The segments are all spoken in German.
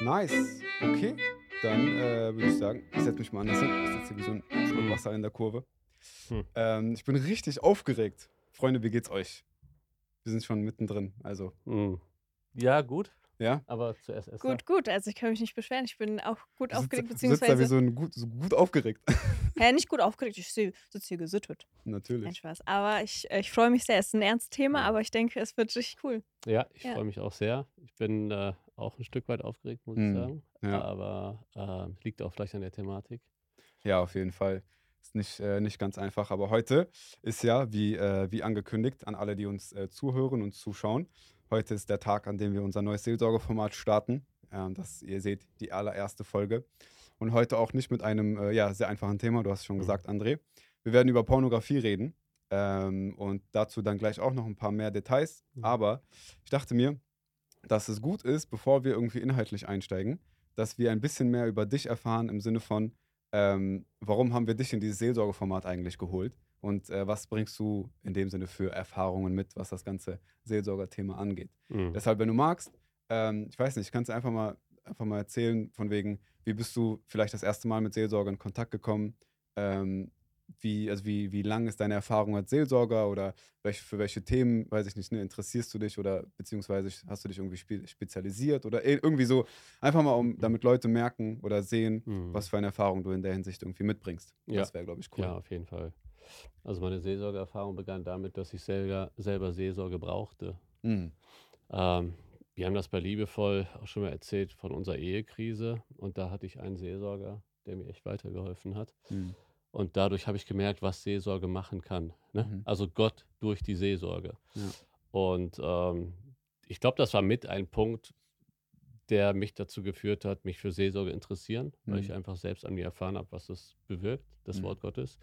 Nice. Okay. Dann äh, würde ich sagen, ich setze mich mal anders hin. Ich sitze hier wie so ein Schluck. Wasser in der Kurve. Hm. Ähm, ich bin richtig aufgeregt. Freunde, wie geht's euch? Wir sind schon mittendrin. Also, Mhm. Ja, gut. ja? Aber zuerst Esther. Gut, gut. Also ich kann mich nicht beschweren. Ich bin auch gut Du sitzt- aufgeregt, du sitzt da wie beziehungsweise. so, ein gut, so gut aufgeregt. Ja, nicht gut aufgeregt. Ich sitze hier gesüttet. Kein Natürlich. Spaß. Aber ich, äh, ich freue mich sehr. Es ist ein ernstes Thema, aber ich denke, es wird richtig cool. Ja, ich Ja. freue mich auch sehr. Ich bin äh, auch ein Stück weit aufgeregt, muss Mhm. ich sagen. Ja. Aber äh, liegt auch vielleicht an der Thematik. Ja, auf jeden Fall. Ist nicht, äh, nicht ganz einfach. Aber heute ist ja, wie, äh, wie angekündigt, an alle, die uns äh, zuhören und zuschauen, heute ist der Tag, an dem wir unser neues Seelsorgeformat starten. Ähm, das, ihr seht, die allererste Folge. Und heute auch nicht mit einem äh, ja, sehr einfachen Thema, du hast es schon Mhm. gesagt, André. Wir werden über Pornografie reden. Ähm, und dazu dann gleich auch noch ein paar mehr Details. Mhm. Aber ich dachte mir, dass es gut ist, bevor wir irgendwie inhaltlich einsteigen, dass wir ein bisschen mehr über dich erfahren im Sinne von, ähm, warum haben wir dich in dieses Seelsorgeformat eigentlich geholt und äh, was bringst du in dem Sinne für Erfahrungen mit, was das ganze Seelsorgerthema angeht. Mhm. Deshalb, wenn du magst, ähm, ich weiß nicht, kannst du einfach mal, einfach mal erzählen, von wegen, wie bist du vielleicht das erste Mal mit Seelsorger in Kontakt gekommen? Ähm, wie, also wie, wie lang ist deine Erfahrung als Seelsorger oder welche, für welche Themen, weiß ich nicht, ne, interessierst du dich oder beziehungsweise hast du dich irgendwie spe spezialisiert oder irgendwie so, einfach mal, um damit Leute merken oder sehen, Mhm. was für eine Erfahrung du in der Hinsicht irgendwie mitbringst. Ja. Das wäre, glaube ich, cool. Ja, auf jeden Fall. Also meine Seelsorgeerfahrung begann damit, dass ich selber, selber Seelsorge brauchte. Mhm. Ähm, wir haben das bei Liebevoll auch schon mal erzählt von unserer Ehekrise und da hatte ich einen Seelsorger, der mir echt weitergeholfen hat. Mhm. Und dadurch habe ich gemerkt, was Seelsorge machen kann. Ne? Mhm. Also Gott durch die Seelsorge. Ja. Und ähm, ich glaube, das war mit ein Punkt, der mich dazu geführt hat, mich für Seelsorge interessieren, weil Mhm. ich einfach selbst an mir erfahren habe, was das bewirkt, das Mhm. Wort Gottes.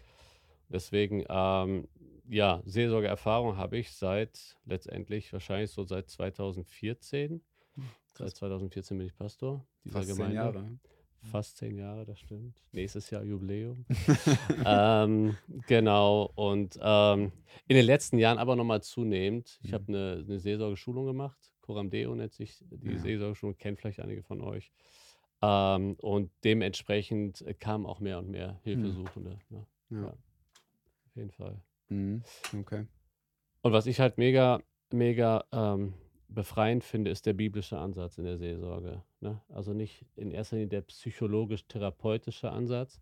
Deswegen, ähm, ja, Seelsorgeerfahrung habe ich seit letztendlich wahrscheinlich so seit 2014. Seit 2014 bin ich Pastor dieser Fast zehn Gemeinde. Jahre. Ne? Fast zehn Jahre, das stimmt. Nächstes Jahr Jubiläum. ähm, genau. Und ähm, in den letzten Jahren aber nochmal zunehmend. Ich Mhm. habe eine, eine Seelsorgeschulung gemacht. Coram Deo nennt sich die Ja. Seelsorgeschulung, kennt vielleicht einige von euch. Ähm, und dementsprechend äh, kamen auch mehr und mehr Hilfesuchende. Ne? Ja. Ja. Auf jeden Fall. Mhm. Okay. Und was ich halt mega, mega ähm, befreiend finde, ist der biblische Ansatz in der Seelsorge. Ne? Also nicht in erster Linie der psychologisch-therapeutische Ansatz,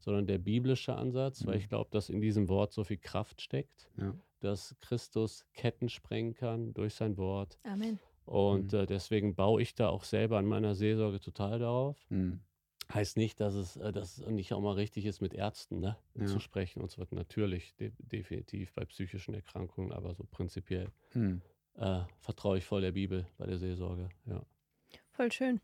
sondern der biblische Ansatz, weil Mhm. ich glaube, dass in diesem Wort so viel Kraft steckt, Ja. dass Christus Ketten sprengen kann durch sein Wort. Amen. Und Mhm. äh, deswegen baue ich da auch selber an meiner Seelsorge total darauf. Mhm. Heißt nicht, dass es, äh, dass es nicht auch mal richtig ist, mit Ärzten ne, Ja. zu sprechen und so weiter. Natürlich, de definitiv bei psychischen Erkrankungen, aber so prinzipiell Mhm. Äh, vertraue ich voll der Bibel bei der Seelsorge. Ja, Voll schön.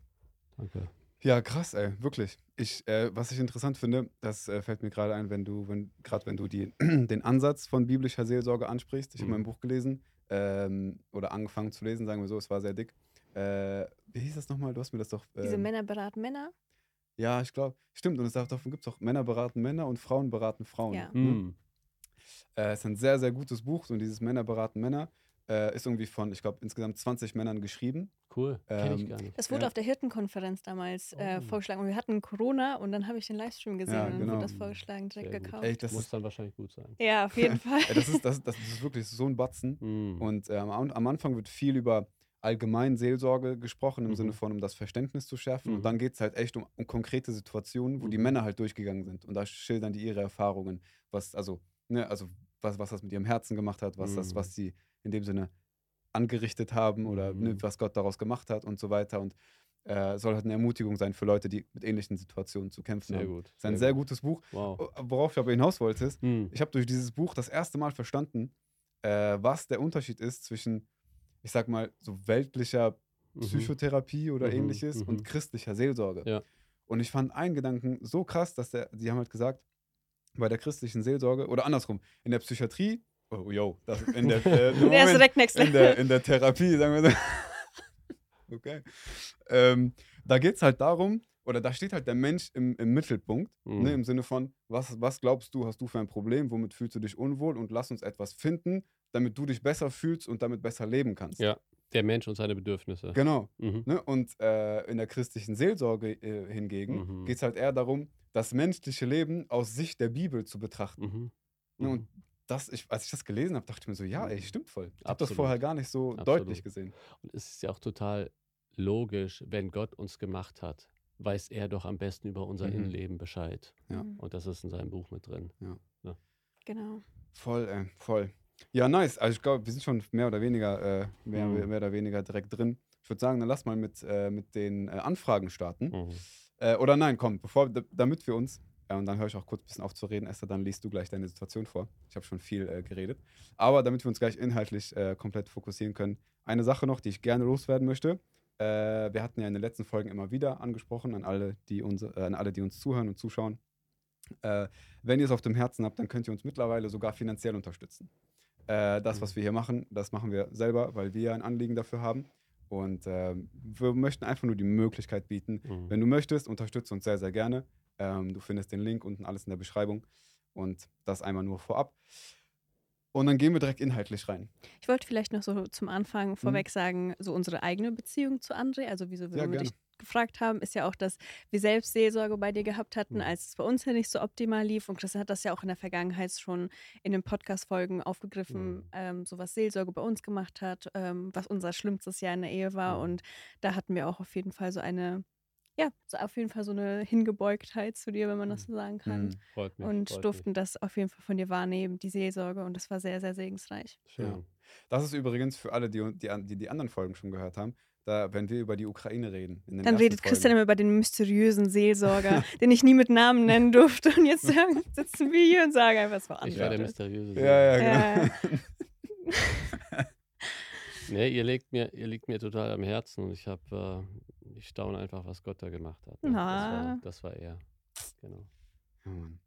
danke. Ja, krass, ey, wirklich. Ich, äh, was ich interessant finde, das äh, fällt mir gerade ein, wenn du, wenn, gerade wenn du die, den Ansatz von biblischer Seelsorge ansprichst. Ich habe Mhm. mein Buch gelesen ähm, oder angefangen zu lesen, sagen wir so, es war sehr dick. Äh, wie hieß das nochmal? Du hast mir das doch. Diese ähm, Männer beraten Männer. Ja, ich glaube, stimmt. Und es, davon gibt es auch Männer beraten Männer und Frauen beraten Frauen. Ja. Ne? Mm. Äh, es ist ein sehr, sehr gutes Buch und dieses Männer beraten Männer äh, ist irgendwie von, ich glaube, insgesamt 20 Männern geschrieben. Cool, kenne ich Ähm, gar nicht. Das wurde Ja. auf der Hirtenkonferenz damals äh, Oh. vorgeschlagen. Und wir hatten Corona und dann habe ich den Livestream gesehen Ja, und dann genau. wurde das vorgeschlagen, direkt Sehr gekauft. Ey, das Muss dann wahrscheinlich gut sein. ja, auf jeden Fall. das, ist, das, das ist wirklich so ein Batzen. Mm. Und ähm, am, am Anfang wird viel über allgemein Seelsorge gesprochen, im Mhm. Sinne von, um das Verständnis zu schärfen. Mhm. Und dann geht es halt echt um, um konkrete Situationen, wo die Mhm. Männer halt durchgegangen sind. Und da schildern die ihre Erfahrungen, was, also, ne, also was, was das mit ihrem Herzen gemacht hat, was, das, Mhm. was sie in dem Sinne angerichtet haben oder ne, Mhm. was Gott daraus gemacht hat und so weiter. Und äh, soll halt eine Ermutigung sein für Leute, die mit ähnlichen Situationen zu kämpfen sehr haben. gut. Es ist ein sehr gutes Buch. Wow. Worauf ich aber hinaus wollte, ist, Mm. ich habe durch dieses Buch das erste Mal verstanden, äh, was der Unterschied ist zwischen, ich sag mal, so weltlicher Mhm. Psychotherapie oder Mhm, ähnliches mhm. und christlicher Seelsorge. Ja. Und ich fand einen Gedanken so krass, dass der, die haben halt gesagt, bei der christlichen Seelsorge oder andersrum, in der Psychiatrie, oh yo, das, in der, äh, Der ist direkt next in der, in der Therapie, sagen wir so. okay. Ähm, da geht es halt darum, oder da steht halt der Mensch im, im Mittelpunkt, Mhm. ne, im Sinne von, was, was glaubst du, hast du für ein Problem, womit fühlst du dich unwohl und lass uns etwas finden, damit du dich besser fühlst und damit besser leben kannst. Ja. Der Mensch und seine Bedürfnisse. Genau. Mhm. Ne? Und äh, in der christlichen Seelsorge äh, hingegen Mhm. geht es halt eher darum, das menschliche Leben aus Sicht der Bibel zu betrachten. Mhm. Ne? Mhm. Und das, ich, als ich das gelesen habe, dachte ich mir so, ja, ey, stimmt voll. Ich habe das vorher gar nicht so Absolut. deutlich gesehen. Und es ist ja auch total logisch, wenn Gott uns gemacht hat, weiß er doch am besten über unser Mhm. Innenleben Bescheid. Ja. Mhm. Und das ist in seinem Buch mit drin. Genau. Voll, ey, voll. Ja, nice. Also ich glaube, wir sind schon mehr oder weniger, äh, mehr, Mhm. mehr oder weniger direkt drin. Ich würde sagen, dann lass mal mit, äh, mit den äh, Anfragen starten. Mhm. Äh, oder nein, komm, bevor, da- damit wir uns, äh, und dann höre ich auch kurz ein bisschen auf zu reden, Esther, dann liest du gleich deine Situation vor. Ich habe schon viel äh, geredet. Aber damit wir uns gleich inhaltlich äh, komplett fokussieren können, eine Sache noch, die ich gerne loswerden möchte. Äh, wir hatten ja in den letzten Folgen immer wieder angesprochen, an alle, die, uns, äh, an alle, die uns zuhören und zuschauen. Äh, wenn ihr es auf dem Herzen habt, dann könnt ihr uns mittlerweile sogar finanziell unterstützen. Äh, das, was wir hier machen, das machen wir selber, weil wir ein Anliegen dafür haben. Und ähm, wir möchten einfach nur die Möglichkeit bieten, Mhm. wenn du möchtest, unterstütze uns sehr, sehr gerne. Ähm, du findest den Link unten alles in der Beschreibung. Und das einmal nur vorab. Und dann gehen wir direkt inhaltlich rein. Ich wollte vielleicht noch so zum Mhm. Anfang vorweg sagen, so unsere eigene Beziehung zu André, also wieso wir dich gefragt haben, ist ja auch, dass wir selbst Seelsorge bei dir gehabt hatten, Mhm. als es bei uns ja nicht so optimal lief. Und Chris hat das ja auch in der Vergangenheit schon in den Podcast-Folgen aufgegriffen, Mhm. ähm, so was Seelsorge bei uns gemacht hat, ähm, was unser schlimmstes Jahr in der Ehe war. Mhm. Und da hatten wir auch auf jeden Fall so eine, ja, so auf jeden Fall so eine Hingebeugtheit zu dir, wenn man das so sagen kann. Mhm. Freut mich. Und freut durften das auf jeden Fall von dir wahrnehmen, die Seelsorge. Und das war sehr, sehr segensreich. Mich. Schön. Ja. Das ist übrigens für alle, die die, die die anderen Folgen schon gehört haben, da, wenn wir über die Ukraine reden. In den Dann redet Christian Folgen. immer über den mysteriösen Seelsorger, den ich nie mit Namen nennen durfte. Und jetzt sagen- sitzen wir hier und sagen einfach, es war Ich war der anders. mysteriöse Ja, Seele. ja, genau. Nee, ihr, legt mir, ihr liegt mir total am Herzen und ich habe, äh, ich staune einfach, was Gott da gemacht hat. ne? Das, Na. war, das war er. Genau. Oh Mann.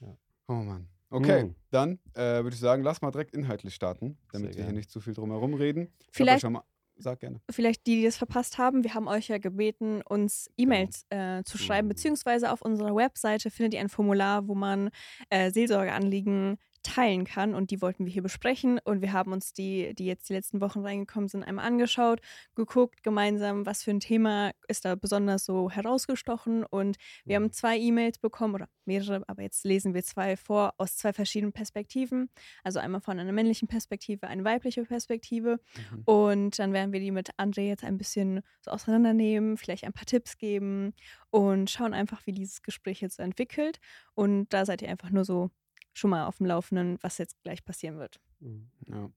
Ja. Oh Mann. Okay, Mhm. dann äh, würde ich sagen, lass mal direkt inhaltlich starten, damit Sehr wir hier nicht zu viel drum herum reden. Vielleicht- Schon mal, sag gerne. Vielleicht die, die das verpasst haben, wir haben euch ja gebeten, uns E-Mails äh, zu schreiben, Mhm. beziehungsweise auf unserer Webseite findet ihr ein Formular, wo man äh, Seelsorgeanliegen teilen kann und die wollten wir hier besprechen. Und wir haben uns die, die jetzt die letzten Wochen reingekommen sind, einmal angeschaut, geguckt gemeinsam, was für ein Thema ist da besonders so herausgestochen. Und wir haben zwei E-Mails bekommen oder mehrere, aber jetzt lesen wir zwei vor aus zwei verschiedenen Perspektiven, also einmal von einer männlichen Perspektive, eine weibliche Perspektive. Mhm. und dann werden wir die mit André jetzt ein bisschen so auseinandernehmen, vielleicht ein paar Tipps geben und schauen einfach, wie dieses Gespräch jetzt so entwickelt. Und da seid ihr einfach nur so schon mal auf dem Laufenden, was jetzt gleich passieren wird. Mhm. Ja.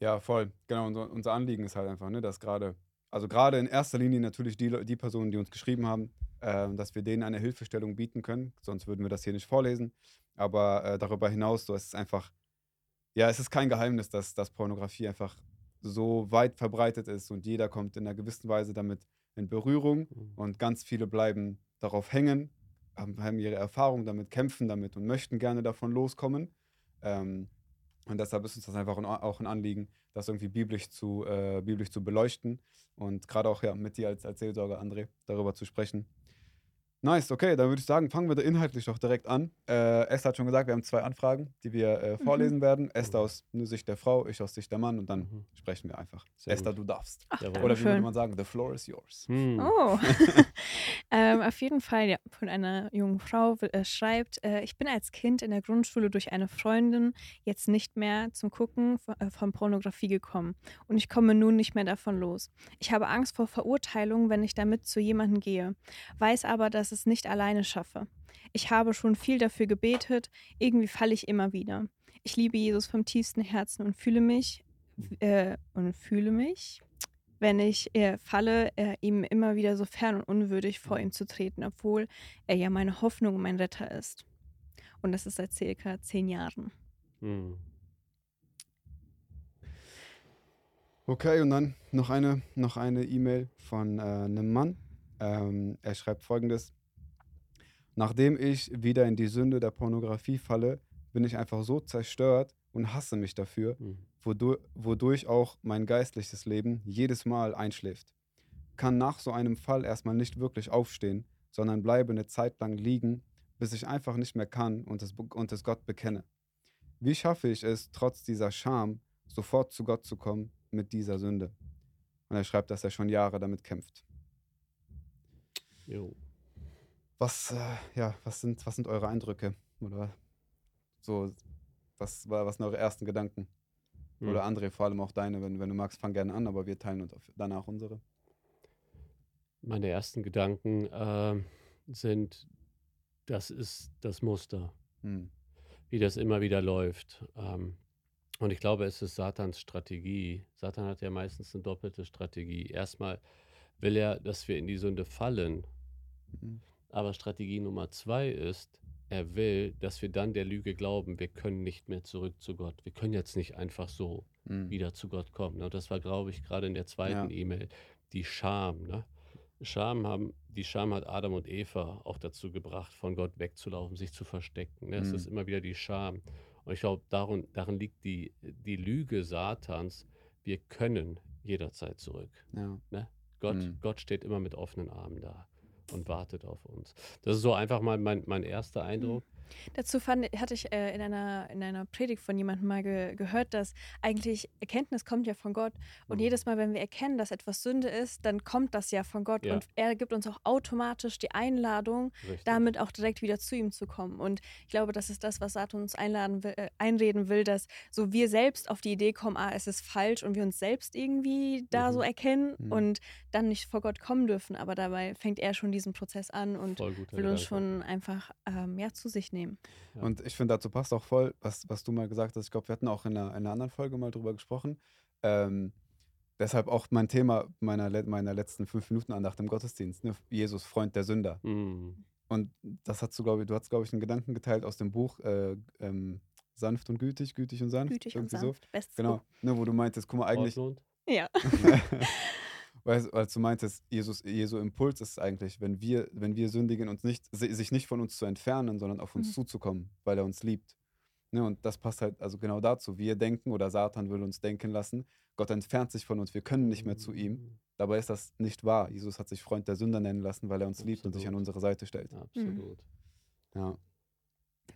ja, voll. Genau, unser, unser Anliegen ist halt einfach, ne, dass gerade, also gerade in erster Linie natürlich die, die Personen, die uns geschrieben haben, äh, dass wir denen eine Hilfestellung bieten können. Sonst würden wir das hier nicht vorlesen. Aber äh, darüber hinaus, so ist es einfach, ja, es ist kein Geheimnis, dass, dass Pornografie einfach so weit verbreitet ist und jeder kommt in einer gewissen Weise damit in Berührung Mhm. und ganz viele bleiben darauf hängen, haben, haben ihre Erfahrung damit, kämpfen damit und möchten gerne davon loskommen. Ähm, und deshalb ist uns das einfach ein, auch ein Anliegen, das irgendwie biblisch zu, äh, biblisch zu beleuchten und gerade auch ja, mit dir als, als Seelsorger, André, darüber zu sprechen. Nice, okay, dann würde ich sagen, fangen wir da inhaltlich doch direkt an. Äh, Esther hat schon gesagt, wir haben zwei Anfragen, die wir äh, vorlesen werden. Esther aus nur Sicht der Frau, ich aus Sicht der Mann und dann Mhm. sprechen wir einfach. Sehr Esther, gut. du darfst. Ach. Oder wie würde schön. man sagen, the floor is yours. Hm. Oh. ähm, auf jeden Fall, ja, von einer jungen Frau äh, schreibt, äh, ich bin als Kind in der Grundschule durch eine Freundin jetzt nicht mehr zum Gucken von, äh, von Pornografie gekommen und ich komme nun nicht mehr davon los. Ich habe Angst vor Verurteilung, wenn ich damit zu jemandem gehe, weiß aber, dass es nicht alleine schaffe. Ich habe schon viel dafür gebetet, irgendwie falle ich immer wieder. Ich liebe Jesus vom tiefsten Herzen und fühle mich äh, und fühle mich wenn ich äh, falle, äh, ihm immer wieder so fern und unwürdig vor ihm zu treten, obwohl er ja meine Hoffnung und mein Retter ist. Und das ist seit circa zehn Jahren. Hm. Okay, und dann noch eine noch eine E-Mail von äh, einem Mann. Ähm, er schreibt folgendes: Nachdem ich wieder in die Sünde der Pornografie falle, bin ich einfach so zerstört und hasse mich dafür, Hm. Wodurch, wodurch auch mein geistliches Leben jedes Mal einschläft. Kann nach so einem Fall erstmal nicht wirklich aufstehen, sondern bleibe eine Zeit lang liegen, bis ich einfach nicht mehr kann und es, und es Gott bekenne. Wie schaffe ich es, trotz dieser Scham, sofort zu Gott zu kommen mit dieser Sünde? Und er schreibt, dass er schon Jahre damit kämpft. Jo. Was, äh, ja, was sind, was sind eure Eindrücke? Oder so, was, war, was sind eure ersten Gedanken? Hm. Oder André, vor allem auch deine, wenn, wenn du magst, fang gerne an, aber wir teilen uns danach unsere. Meine ersten Gedanken äh, sind, das ist das Muster, Hm. wie das immer wieder läuft. Ähm, und ich glaube, es ist Satans Strategie. Satan hat ja meistens eine doppelte Strategie. Erstmal will er, dass wir in die Sünde fallen. Mhm. Aber Strategie Nummer zwei ist, er will, dass wir dann der Lüge glauben, wir können nicht mehr zurück zu Gott. Wir können jetzt nicht einfach so Hm. wieder zu Gott kommen. Und das war, glaube ich, gerade in der zweiten Ja. E-Mail, die Scham. Ne? Scham haben, die Scham hat Adam und Eva auch dazu gebracht, von Gott wegzulaufen, sich zu verstecken. Ne? Es Mhm. ist immer wieder die Scham. Und ich glaube, darin, darin liegt die, die Lüge Satans. Wir können jederzeit zurück. Ja. Gott, Mhm. Gott steht immer mit offenen Armen da und wartet auf uns. Das ist so einfach mal mein, mein erster Eindruck. Dazu fand, hatte ich äh, in, einer, in einer Predigt von jemandem mal ge, gehört, dass eigentlich Erkenntnis kommt ja von Gott. Und Mhm. jedes Mal, wenn wir erkennen, dass etwas Sünde ist, dann kommt das ja von Gott. Ja. Und er gibt uns auch automatisch die Einladung, Richtig. damit auch direkt wieder zu ihm zu kommen. Und ich glaube, das ist das, was Satan uns einladen will, äh, einreden will, dass so wir selbst auf die Idee kommen, ah, es ist falsch und wir uns selbst irgendwie da Mhm. so erkennen Mhm. und dann nicht vor Gott kommen dürfen. Aber dabei fängt er schon diesen Prozess an und will uns schon einfach ähm, ja, zu sich nehmen. Ja. Und ich finde, dazu passt auch voll, was, was du mal gesagt hast. Ich glaube, wir hatten auch in einer, in einer anderen Folge mal drüber gesprochen. Ähm, deshalb auch mein Thema meiner, meiner letzten fünf Minuten Andacht im Gottesdienst. Ne? Jesus, Freund der Sünder. Mhm. Und das hast du, glaube ich, du hast, glaube ich, einen Gedanken geteilt aus dem Buch äh, ähm, Sanft und gütig, gütig und sanft. Gütig und sanft. Bestes So. Genau, Buch. ne, wo du meintest, guck mal, eigentlich, Ortlund? Ja. Weißt, als du meintest, Jesus, Jesu Impuls ist eigentlich, wenn wir, wenn wir sündigen, uns nicht, si- sich nicht von uns zu entfernen, sondern auf uns Mhm. zuzukommen, weil er uns liebt. Ne, und das passt halt also genau dazu. Wir denken oder Satan will uns denken lassen, Gott entfernt sich von uns, wir können nicht mehr zu ihm. Mhm. Dabei ist das nicht wahr. Jesus hat sich Freund der Sünder nennen lassen, weil er uns liebt und sich an Absolut. unsere Seite stellt. Absolut. Ja.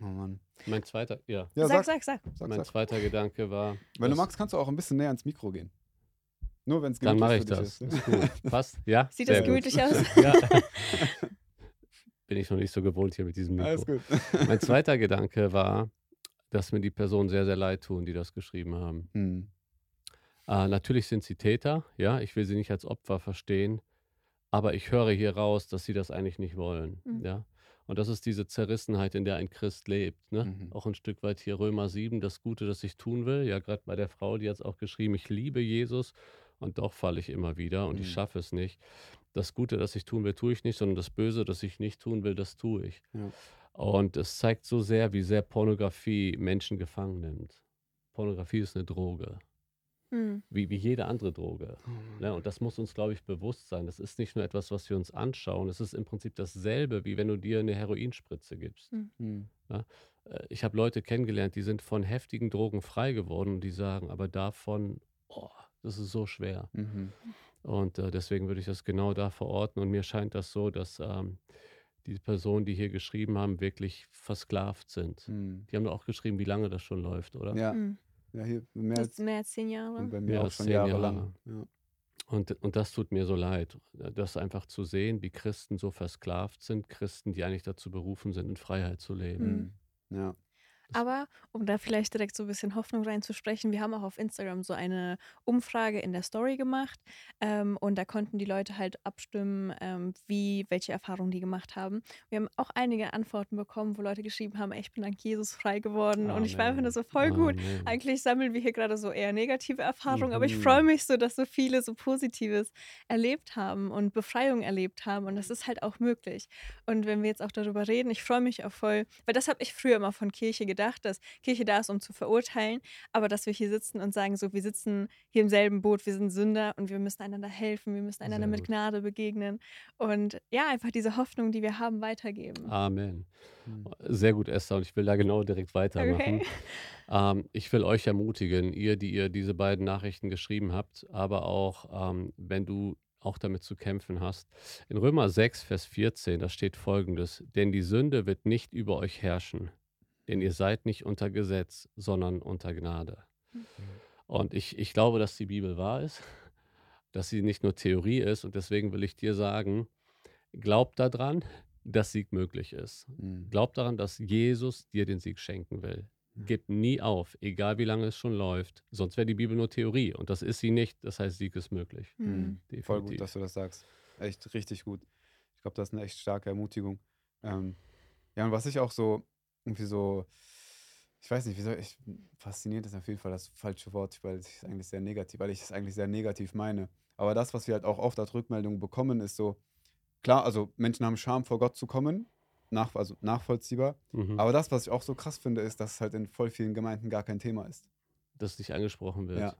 Oh Mann. Mein zweiter, ja, Ja, sag, sag, sag, sag. sag, mein zweiter Gedanke war. Wenn du magst, kannst du auch ein bisschen näher ans Mikro gehen. Nur wenn es Dann mache ich für dich das. ist. ne? Ist gut. Passt? Ja? Sieht Sehr das gut. gemütlich aus? Ja. Bin ich noch nicht so gewohnt hier mit diesem Mikro. Alles gut. Mein zweiter Gedanke war, dass mir die Personen sehr, sehr leid tun, die das geschrieben haben. Hm. Äh, natürlich sind sie Täter, ja, ich will sie nicht als Opfer verstehen, aber ich höre hier raus, dass sie das eigentlich nicht wollen, Mhm. ja. Und das ist diese Zerrissenheit, in der ein Christ lebt. Ne? Mhm. Auch ein Stück weit hier Römer 7, das Gute, das ich tun will. Ja, gerade bei der Frau, die hat es auch geschrieben, ich liebe Jesus und doch falle ich immer wieder und ich Mhm. schaffe es nicht. Das Gute, das ich tun will, tue ich nicht, sondern das Böse, das ich nicht tun will, das tue ich. Ja. Und es zeigt so sehr, wie sehr Pornografie Menschen gefangen nimmt. Pornografie ist eine Droge, Hm. wie, wie jede andere Droge. Ne? Und das muss uns, glaube ich, bewusst sein. Das ist nicht nur etwas, was wir uns anschauen. Es ist im Prinzip dasselbe, wie wenn du dir eine Heroinspritze gibst. Hm. Äh, Ich habe Leute kennengelernt, die sind von heftigen Drogen frei geworden und die sagen, aber davon, oh, das ist so schwer. Mhm. Und äh, deswegen würde ich das genau da verorten. Und mir scheint das so, dass ähm, die Personen, die hier geschrieben haben, wirklich versklavt sind. Hm. Die haben doch auch geschrieben, wie lange das schon läuft, oder? Ja. Hm. ja, hier mehr als mehr als zehn Jahre. und bei Mehr mir auch als schon. Jahre. Ja. Und, und das tut mir so leid, das einfach zu sehen, wie Christen so versklavt sind, Christen, die eigentlich dazu berufen sind, in Freiheit zu leben. Hm. ja. Aber um da vielleicht direkt so ein bisschen Hoffnung reinzusprechen, wir haben auch auf Instagram so eine Umfrage in der Story gemacht ähm, und da konnten die Leute halt abstimmen, ähm, wie, welche Erfahrungen die gemacht haben. Wir haben auch einige Antworten bekommen, wo Leute geschrieben haben, ey, ich bin dank Jesus frei geworden und ich war einfach nur so voll gut. Amen. Eigentlich sammeln wir hier gerade so eher negative Erfahrungen, aber ich Mhm. freue mich so, dass so viele so Positives erlebt haben und Befreiung erlebt haben und das ist halt auch möglich. Und wenn wir jetzt auch darüber reden, ich freue mich auch voll, weil das habe ich früher immer von Kirche gedacht, dass Kirche da ist, um zu verurteilen, aber dass wir hier sitzen und sagen, so, wir sitzen hier im selben Boot, wir sind Sünder und wir müssen einander helfen, wir müssen einander Sehr mit gut. Gnade begegnen und ja, einfach diese Hoffnung, die wir haben, weitergeben. Amen. Hm. Sehr gut, Esther, und ich will da genau direkt weitermachen. Okay. Ähm, ich will euch ermutigen, ihr, die ihr diese beiden Nachrichten geschrieben habt, aber auch, ähm, wenn du auch damit zu kämpfen hast. In Römer 6, Vers 14, da steht folgendes: Denn die Sünde wird nicht über euch herrschen, denn ihr seid nicht unter Gesetz, sondern unter Gnade. Und ich, ich glaube, dass die Bibel wahr ist. dass sie nicht nur Theorie ist. Und deswegen will ich dir sagen, glaub daran, dass Sieg möglich ist. Mhm. Glaub daran, dass Jesus dir den Sieg schenken will. Gib nie auf, egal wie lange es schon läuft. Sonst wäre die Bibel nur Theorie. Und das ist sie nicht. Das heißt, Sieg ist möglich. Mhm. Mhm. Voll gut, dass du das sagst. Echt richtig gut. Ich glaube, das ist eine echt starke Ermutigung. Ähm, ja, und was ich auch so, irgendwie so, ich weiß nicht, wie soll ich, fasziniert ist auf jeden Fall das falsche Wort, weil ich es eigentlich sehr negativ, weil ich es eigentlich sehr negativ meine. Aber das, was wir halt auch oft als Rückmeldung bekommen, ist so, klar, also Menschen haben Scham, vor Gott zu kommen, nach, also nachvollziehbar. Mhm. Aber das, was ich auch so krass finde, ist, dass es halt in voll vielen Gemeinden gar kein Thema ist. dass nicht angesprochen wird. Ja.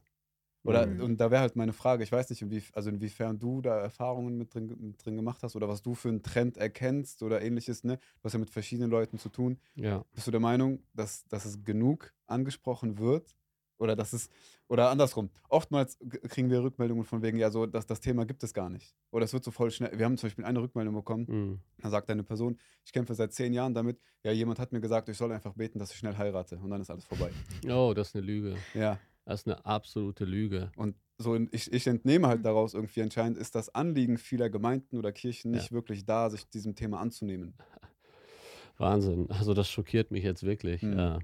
Oder, Mhm. und da wäre halt meine Frage, ich weiß nicht, inwie, also inwiefern du da Erfahrungen mit drin, mit drin gemacht hast oder was du für einen Trend erkennst oder ähnliches, ne? Du hast ja mit verschiedenen Leuten zu tun. Ja. Bist du der Meinung, dass, dass es genug angesprochen wird? Oder dass es, oder andersrum, oftmals kriegen wir Rückmeldungen von wegen, ja, so, dass das Thema gibt es gar nicht. Oder es wird so voll schnell. Wir haben zum Beispiel eine Rückmeldung bekommen, Mhm. da sagt eine Person, ich kämpfe seit zehn Jahren damit, ja, jemand hat mir gesagt, ich soll einfach beten, dass ich schnell heirate und dann ist alles vorbei. Oh, das ist eine Lüge. Ja. Das ist eine absolute Lüge. Und so, in- ich, ich entnehme halt daraus irgendwie anscheinend, ist das Anliegen vieler Gemeinden oder Kirchen nicht wirklich da, sich diesem Thema anzunehmen. Wahnsinn. Also das schockiert mich jetzt wirklich. Mhm. Ja.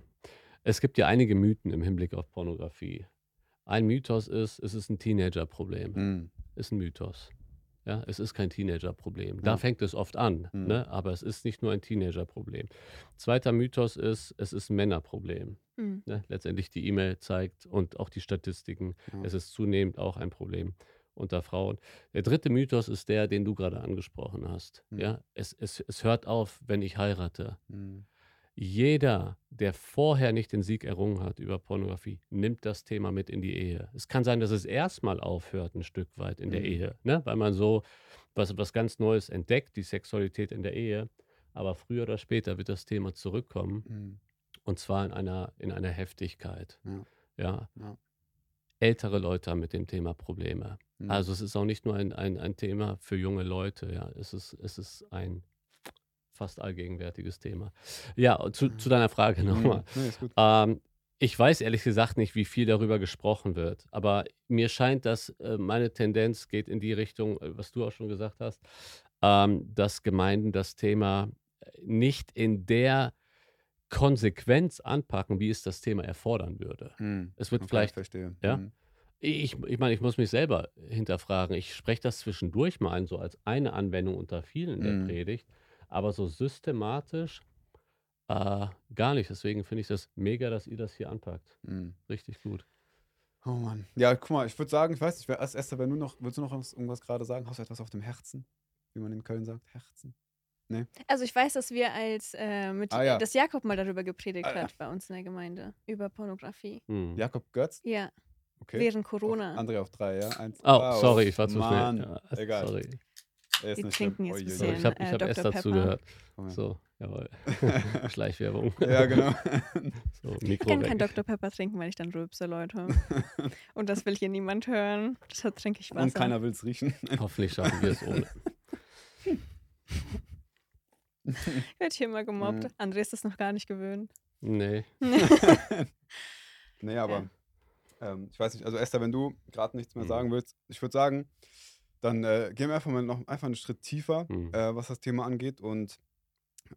Es gibt ja einige Mythen im Hinblick auf Pornografie. Ein Mythos ist, es ist ein Teenager-Problem. Mhm. Ist ein Mythos. Ja, es ist kein Teenager-Problem. Da Ja. fängt es oft an, Mhm. ne? aber es ist nicht nur ein Teenager-Problem. Zweiter Mythos ist, es ist ein Männerproblem. Mhm. Ne? Letztendlich die E-Mail zeigt und auch die Statistiken, Ja. es ist zunehmend auch ein Problem unter Frauen. Der dritte Mythos ist der, den du gerade angesprochen hast. Mhm. Ja, es, es, es hört auf, wenn ich heirate. Jeder, der vorher nicht den Sieg errungen hat über Pornografie, nimmt das Thema mit in die Ehe. Es kann sein, dass es erstmal aufhört, ein Stück weit in der Mhm. Ehe, ne? weil man so was, was ganz Neues entdeckt, die Sexualität in der Ehe. Aber früher oder später wird das Thema zurückkommen Mhm. und zwar in einer, in einer Heftigkeit. Ja. Ja. Ja. Ältere Leute haben mit dem Thema Probleme. Mhm. Also es ist auch nicht nur ein, ein, ein Thema für junge Leute, ja. Es ist, es ist ein fast allgegenwärtiges Thema. Ja, zu, zu deiner Frage Mhm. nochmal. Nee. Ähm, ich weiß ehrlich gesagt nicht, wie viel darüber gesprochen wird, aber mir scheint, dass äh, meine Tendenz geht in die Richtung, äh, was du auch schon gesagt hast, ähm, dass Gemeinden das Thema äh, nicht in der Konsequenz anpacken, wie es das Thema erfordern würde. Mhm. Es wird Okay, vielleicht- verstehe. ja? Mhm. Ich, ich meine, ich muss mich selber hinterfragen. Ich spreche das zwischendurch mal ein, so als eine Anwendung unter vielen der Mhm. Predigt, aber so systematisch äh, gar nicht. Deswegen finde ich das mega, dass ihr das hier anpackt. Mhm. Richtig gut. Oh Mann. Ja, guck mal, ich würde sagen, ich weiß nicht, wer als Esther, wenn du noch, willst du noch was, irgendwas gerade sagen? Hast du etwas auf dem Herzen? Wie man in Köln sagt, Herzen. Also ich weiß, dass wir als äh, mit, Ah, ja. dass Jakob mal darüber gepredigt Ah, ja. hat bei uns in der Gemeinde über Pornografie. Hm. Jakob Götz? Ja, Okay. während Auf, Corona. André auf drei, ja? Eins. Oh, Ah, sorry, ich war zu Mann. schnell. Ja, Egal. Sorry. Er nicht trinken schlimm. jetzt ein bisschen. ich habe ich äh, hab Dr. erst dazu Pepper. gehört. Komm her. So, jawohl. Schleichwerbung. ja, genau. So, Ich kann kein. Dr. Pepper trinken, weil ich dann rülpse, Leute. Und das will hier niemand hören. Deshalb trinke ich Wasser. Und keiner will es riechen. Hoffentlich schaffen wir es ohne. Ich werde hier immer gemobbt. Mhm. André ist das noch gar nicht gewöhnt. Nee. Nee, aber ähm, ich weiß nicht, also Esther, wenn du gerade nichts mehr Mhm. sagen willst, ich würde sagen, dann äh, gehen wir einfach mal noch einfach einen Schritt tiefer, Mhm. äh, was das Thema angeht und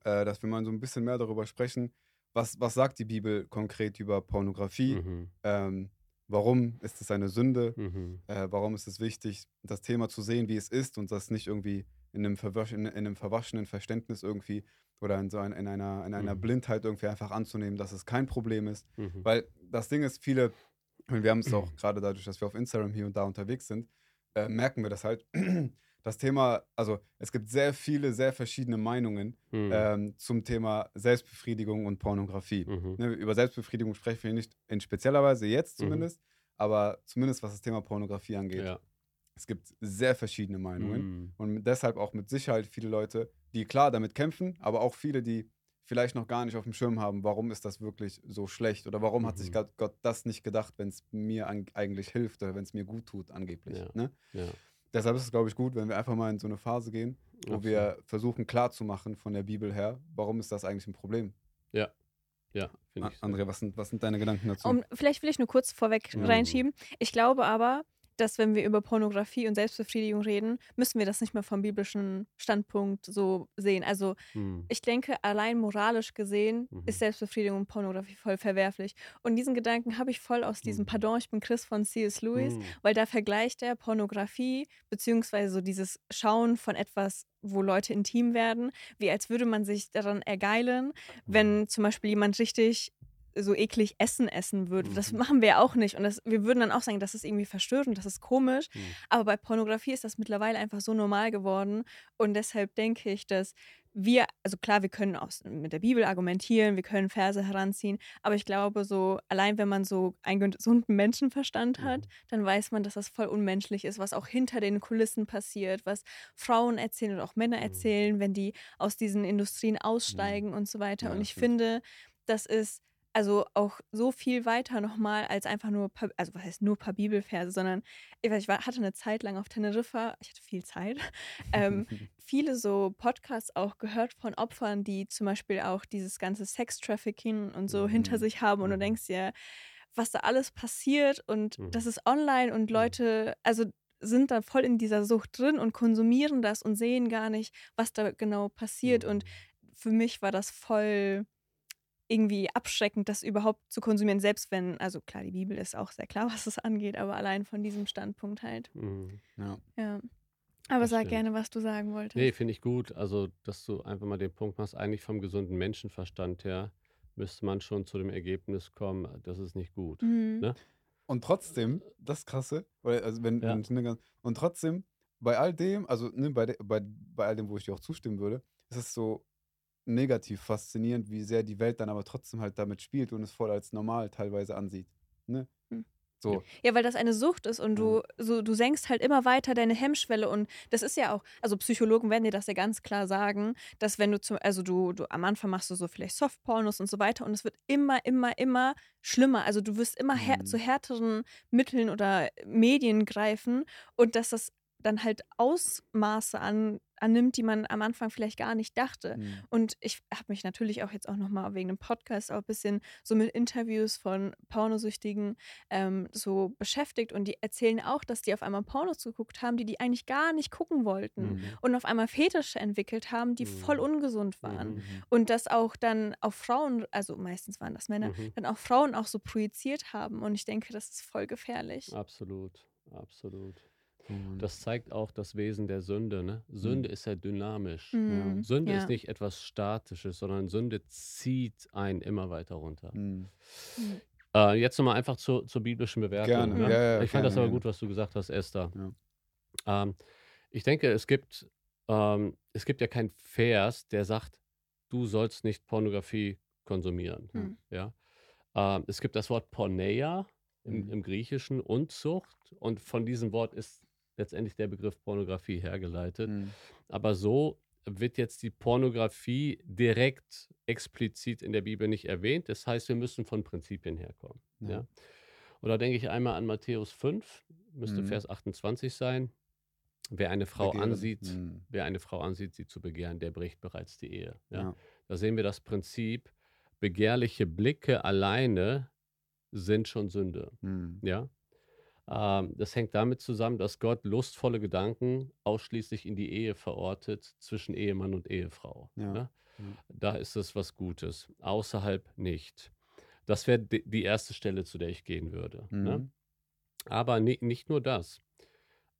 äh, dass wir mal so ein bisschen mehr darüber sprechen, was, was sagt die Bibel konkret über Pornografie, Mhm. ähm, warum ist es eine Sünde, Mhm. äh, warum ist es wichtig, das Thema zu sehen, wie es ist und das nicht irgendwie in einem, verwasch in, in einem verwaschenen Verständnis irgendwie oder in, so ein, in, einer, in einer Mhm. Blindheit irgendwie einfach anzunehmen, dass es kein Problem ist. Mhm. Weil das Ding ist, viele, und wir haben es auch gerade dadurch, dass wir auf Instagram hier und da unterwegs sind, äh, merken wir das halt. Das Thema, also es gibt sehr viele, sehr verschiedene Meinungen Mhm. ähm, zum Thema Selbstbefriedigung und Pornografie. Mhm. Ne, über Selbstbefriedigung sprechen wir nicht in spezieller Weise jetzt Mhm. zumindest, aber zumindest was das Thema Pornografie angeht. Ja. Es gibt sehr verschiedene Meinungen Mhm. und deshalb auch mit Sicherheit viele Leute, die klar damit kämpfen, aber auch viele, die vielleicht noch gar nicht auf dem Schirm haben, warum ist das wirklich so schlecht oder warum hat sich Mhm. Gott, Gott das nicht gedacht, wenn es mir an, eigentlich hilft oder wenn es mir gut tut, angeblich. Ja. Ne? Ja. Deshalb ist es, glaube ich, gut, wenn wir einfach mal in so eine Phase gehen, wo Absolut. wir versuchen klarzumachen von der Bibel her, warum ist das eigentlich ein Problem. Ja, finde A- ich. André, was sind, was sind deine Gedanken dazu? Um, vielleicht will ich nur kurz vorweg Ja. reinschieben. Ich glaube aber, dass wenn wir über Pornografie und Selbstbefriedigung reden, müssen wir das nicht mehr vom biblischen Standpunkt so sehen. Also Hm. ich denke, allein moralisch gesehen Mhm. ist Selbstbefriedigung und Pornografie voll verwerflich. Und diesen Gedanken habe ich voll aus diesem Mhm. Pardon, ich bin Chris von C.S. Lewis, Hm. weil da vergleicht er Pornografie beziehungsweise so dieses Schauen von etwas, wo Leute intim werden, wie als würde man sich daran ergeilen, wenn zum Beispiel jemand richtig so eklig Essen essen würde. Das Mhm. machen wir auch nicht. Und das, wir würden dann auch sagen, das ist irgendwie verstörend, das ist komisch. Hm. Aber bei Pornografie ist das mittlerweile einfach so normal geworden. Und deshalb denke ich, dass wir, also klar, wir können aus, mit der Bibel argumentieren, wir können Verse heranziehen, aber ich glaube, so allein wenn man so einen gesunden Menschenverstand hat, Mhm. dann weiß man, dass das voll unmenschlich ist, was auch hinter den Kulissen passiert, was Frauen erzählen oder auch Männer Mhm. erzählen, wenn die aus diesen Industrien aussteigen und so weiter. Ja, und ich finde, das ist also auch so viel weiter nochmal als einfach nur, paar, also was heißt nur ein paar Bibelverse, sondern ich, weiß, ich war, hatte eine Zeit lang auf Teneriffa, ich hatte viel Zeit, ähm, viele so Podcasts auch gehört von Opfern, die zum Beispiel auch dieses ganze Sex-Trafficking und so hinter Mhm. sich haben und du Mhm. denkst dir, was da alles passiert und Mhm. das ist online und Leute, also sind da voll in dieser Sucht drin und konsumieren das und sehen gar nicht, was da genau passiert und Hm. für mich war das voll irgendwie abschreckend, das überhaupt zu konsumieren, selbst wenn, also klar, die Bibel ist auch sehr klar, was es angeht, aber allein von diesem Standpunkt halt. Hm. Ja. Ja. Aber Das sag stimmt. gerne, was du sagen wolltest. Nee, finde ich gut. Also, dass du einfach mal den Punkt machst, eigentlich vom gesunden Menschenverstand her müsste man schon zu dem Ergebnis kommen, das ist nicht gut. Mhm. Ne? Und trotzdem, das Krasse, weil, also wenn, Ja. wenn und trotzdem, bei all dem, also ne, bei, de, bei, bei all dem, wo ich dir auch zustimmen würde, ist es so negativ faszinierend, wie sehr die Welt dann aber trotzdem halt damit spielt und es voll als normal teilweise ansieht. Ne? Hm. So. Ja, weil das eine Sucht ist und du, so, du senkst halt immer weiter deine Hemmschwelle und das ist ja auch, also Psychologen werden dir das ja ganz klar sagen, dass wenn du zum, also du, du am Anfang machst du so vielleicht Softpornos und so weiter und es wird immer, immer, immer schlimmer. Also du wirst immer Mhm. zu härteren Mitteln oder Medien greifen und dass das dann halt Ausmaße an, annimmt, die man am Anfang vielleicht gar nicht dachte. Hm. Und ich habe mich natürlich auch jetzt auch nochmal wegen dem Podcast auch ein bisschen so mit Interviews von Pornosüchtigen ähm, so beschäftigt und die erzählen auch, dass die auf einmal Pornos geguckt haben, die die eigentlich gar nicht gucken wollten Mhm. und auf einmal Fetische entwickelt haben, die Mhm. voll ungesund waren. Mhm. Und das auch dann auf Frauen, also meistens waren das Männer, Mhm. dann auch Frauen auch so projiziert haben. Und ich denke, das ist voll gefährlich. Absolut, absolut. Das zeigt auch das Wesen der Sünde. Ne? Sünde ist ja dynamisch. Mhm. Sünde ja. ist nicht etwas Statisches, sondern Sünde zieht einen immer weiter runter. Hm. Äh, jetzt nochmal einfach zur, zur biblischen Bewertung. Gerne, Ne? ja, ja, ich fand das gerne, aber gerne. gut, was du gesagt hast, Esther. Ja. Ähm, ich denke, es gibt, ähm, es gibt ja keinen Vers, der sagt, du sollst nicht Pornografie konsumieren. Hm. Ja? Ähm, es gibt das Wort Porneia im, Mhm. im Griechischen, Unzucht. Und von diesem Wort ist letztendlich der Begriff Pornografie hergeleitet. Hm. Aber so wird jetzt die Pornografie direkt explizit in der Bibel nicht erwähnt. Das heißt, wir müssen von Prinzipien herkommen. Ja. Ja. Und da denke ich einmal an Matthäus 5, müsste Mhm. Vers 28 sein. Wer eine Frau Begehren. ansieht, Hm. wer eine Frau ansieht, sie zu begehren, der bricht bereits die Ehe. Ja. Ja. Da sehen wir das Prinzip, begehrliche Blicke alleine sind schon Sünde. Hm. Ja. Ähm, das hängt damit zusammen, dass Gott lustvolle Gedanken ausschließlich in die Ehe verortet zwischen Ehemann und Ehefrau. Ja. Ne? Ja. Da ist es was Gutes. Außerhalb nicht. Das wäre di- die erste Stelle, zu der ich gehen würde. Ne? Mhm. Aber ni nicht nur das.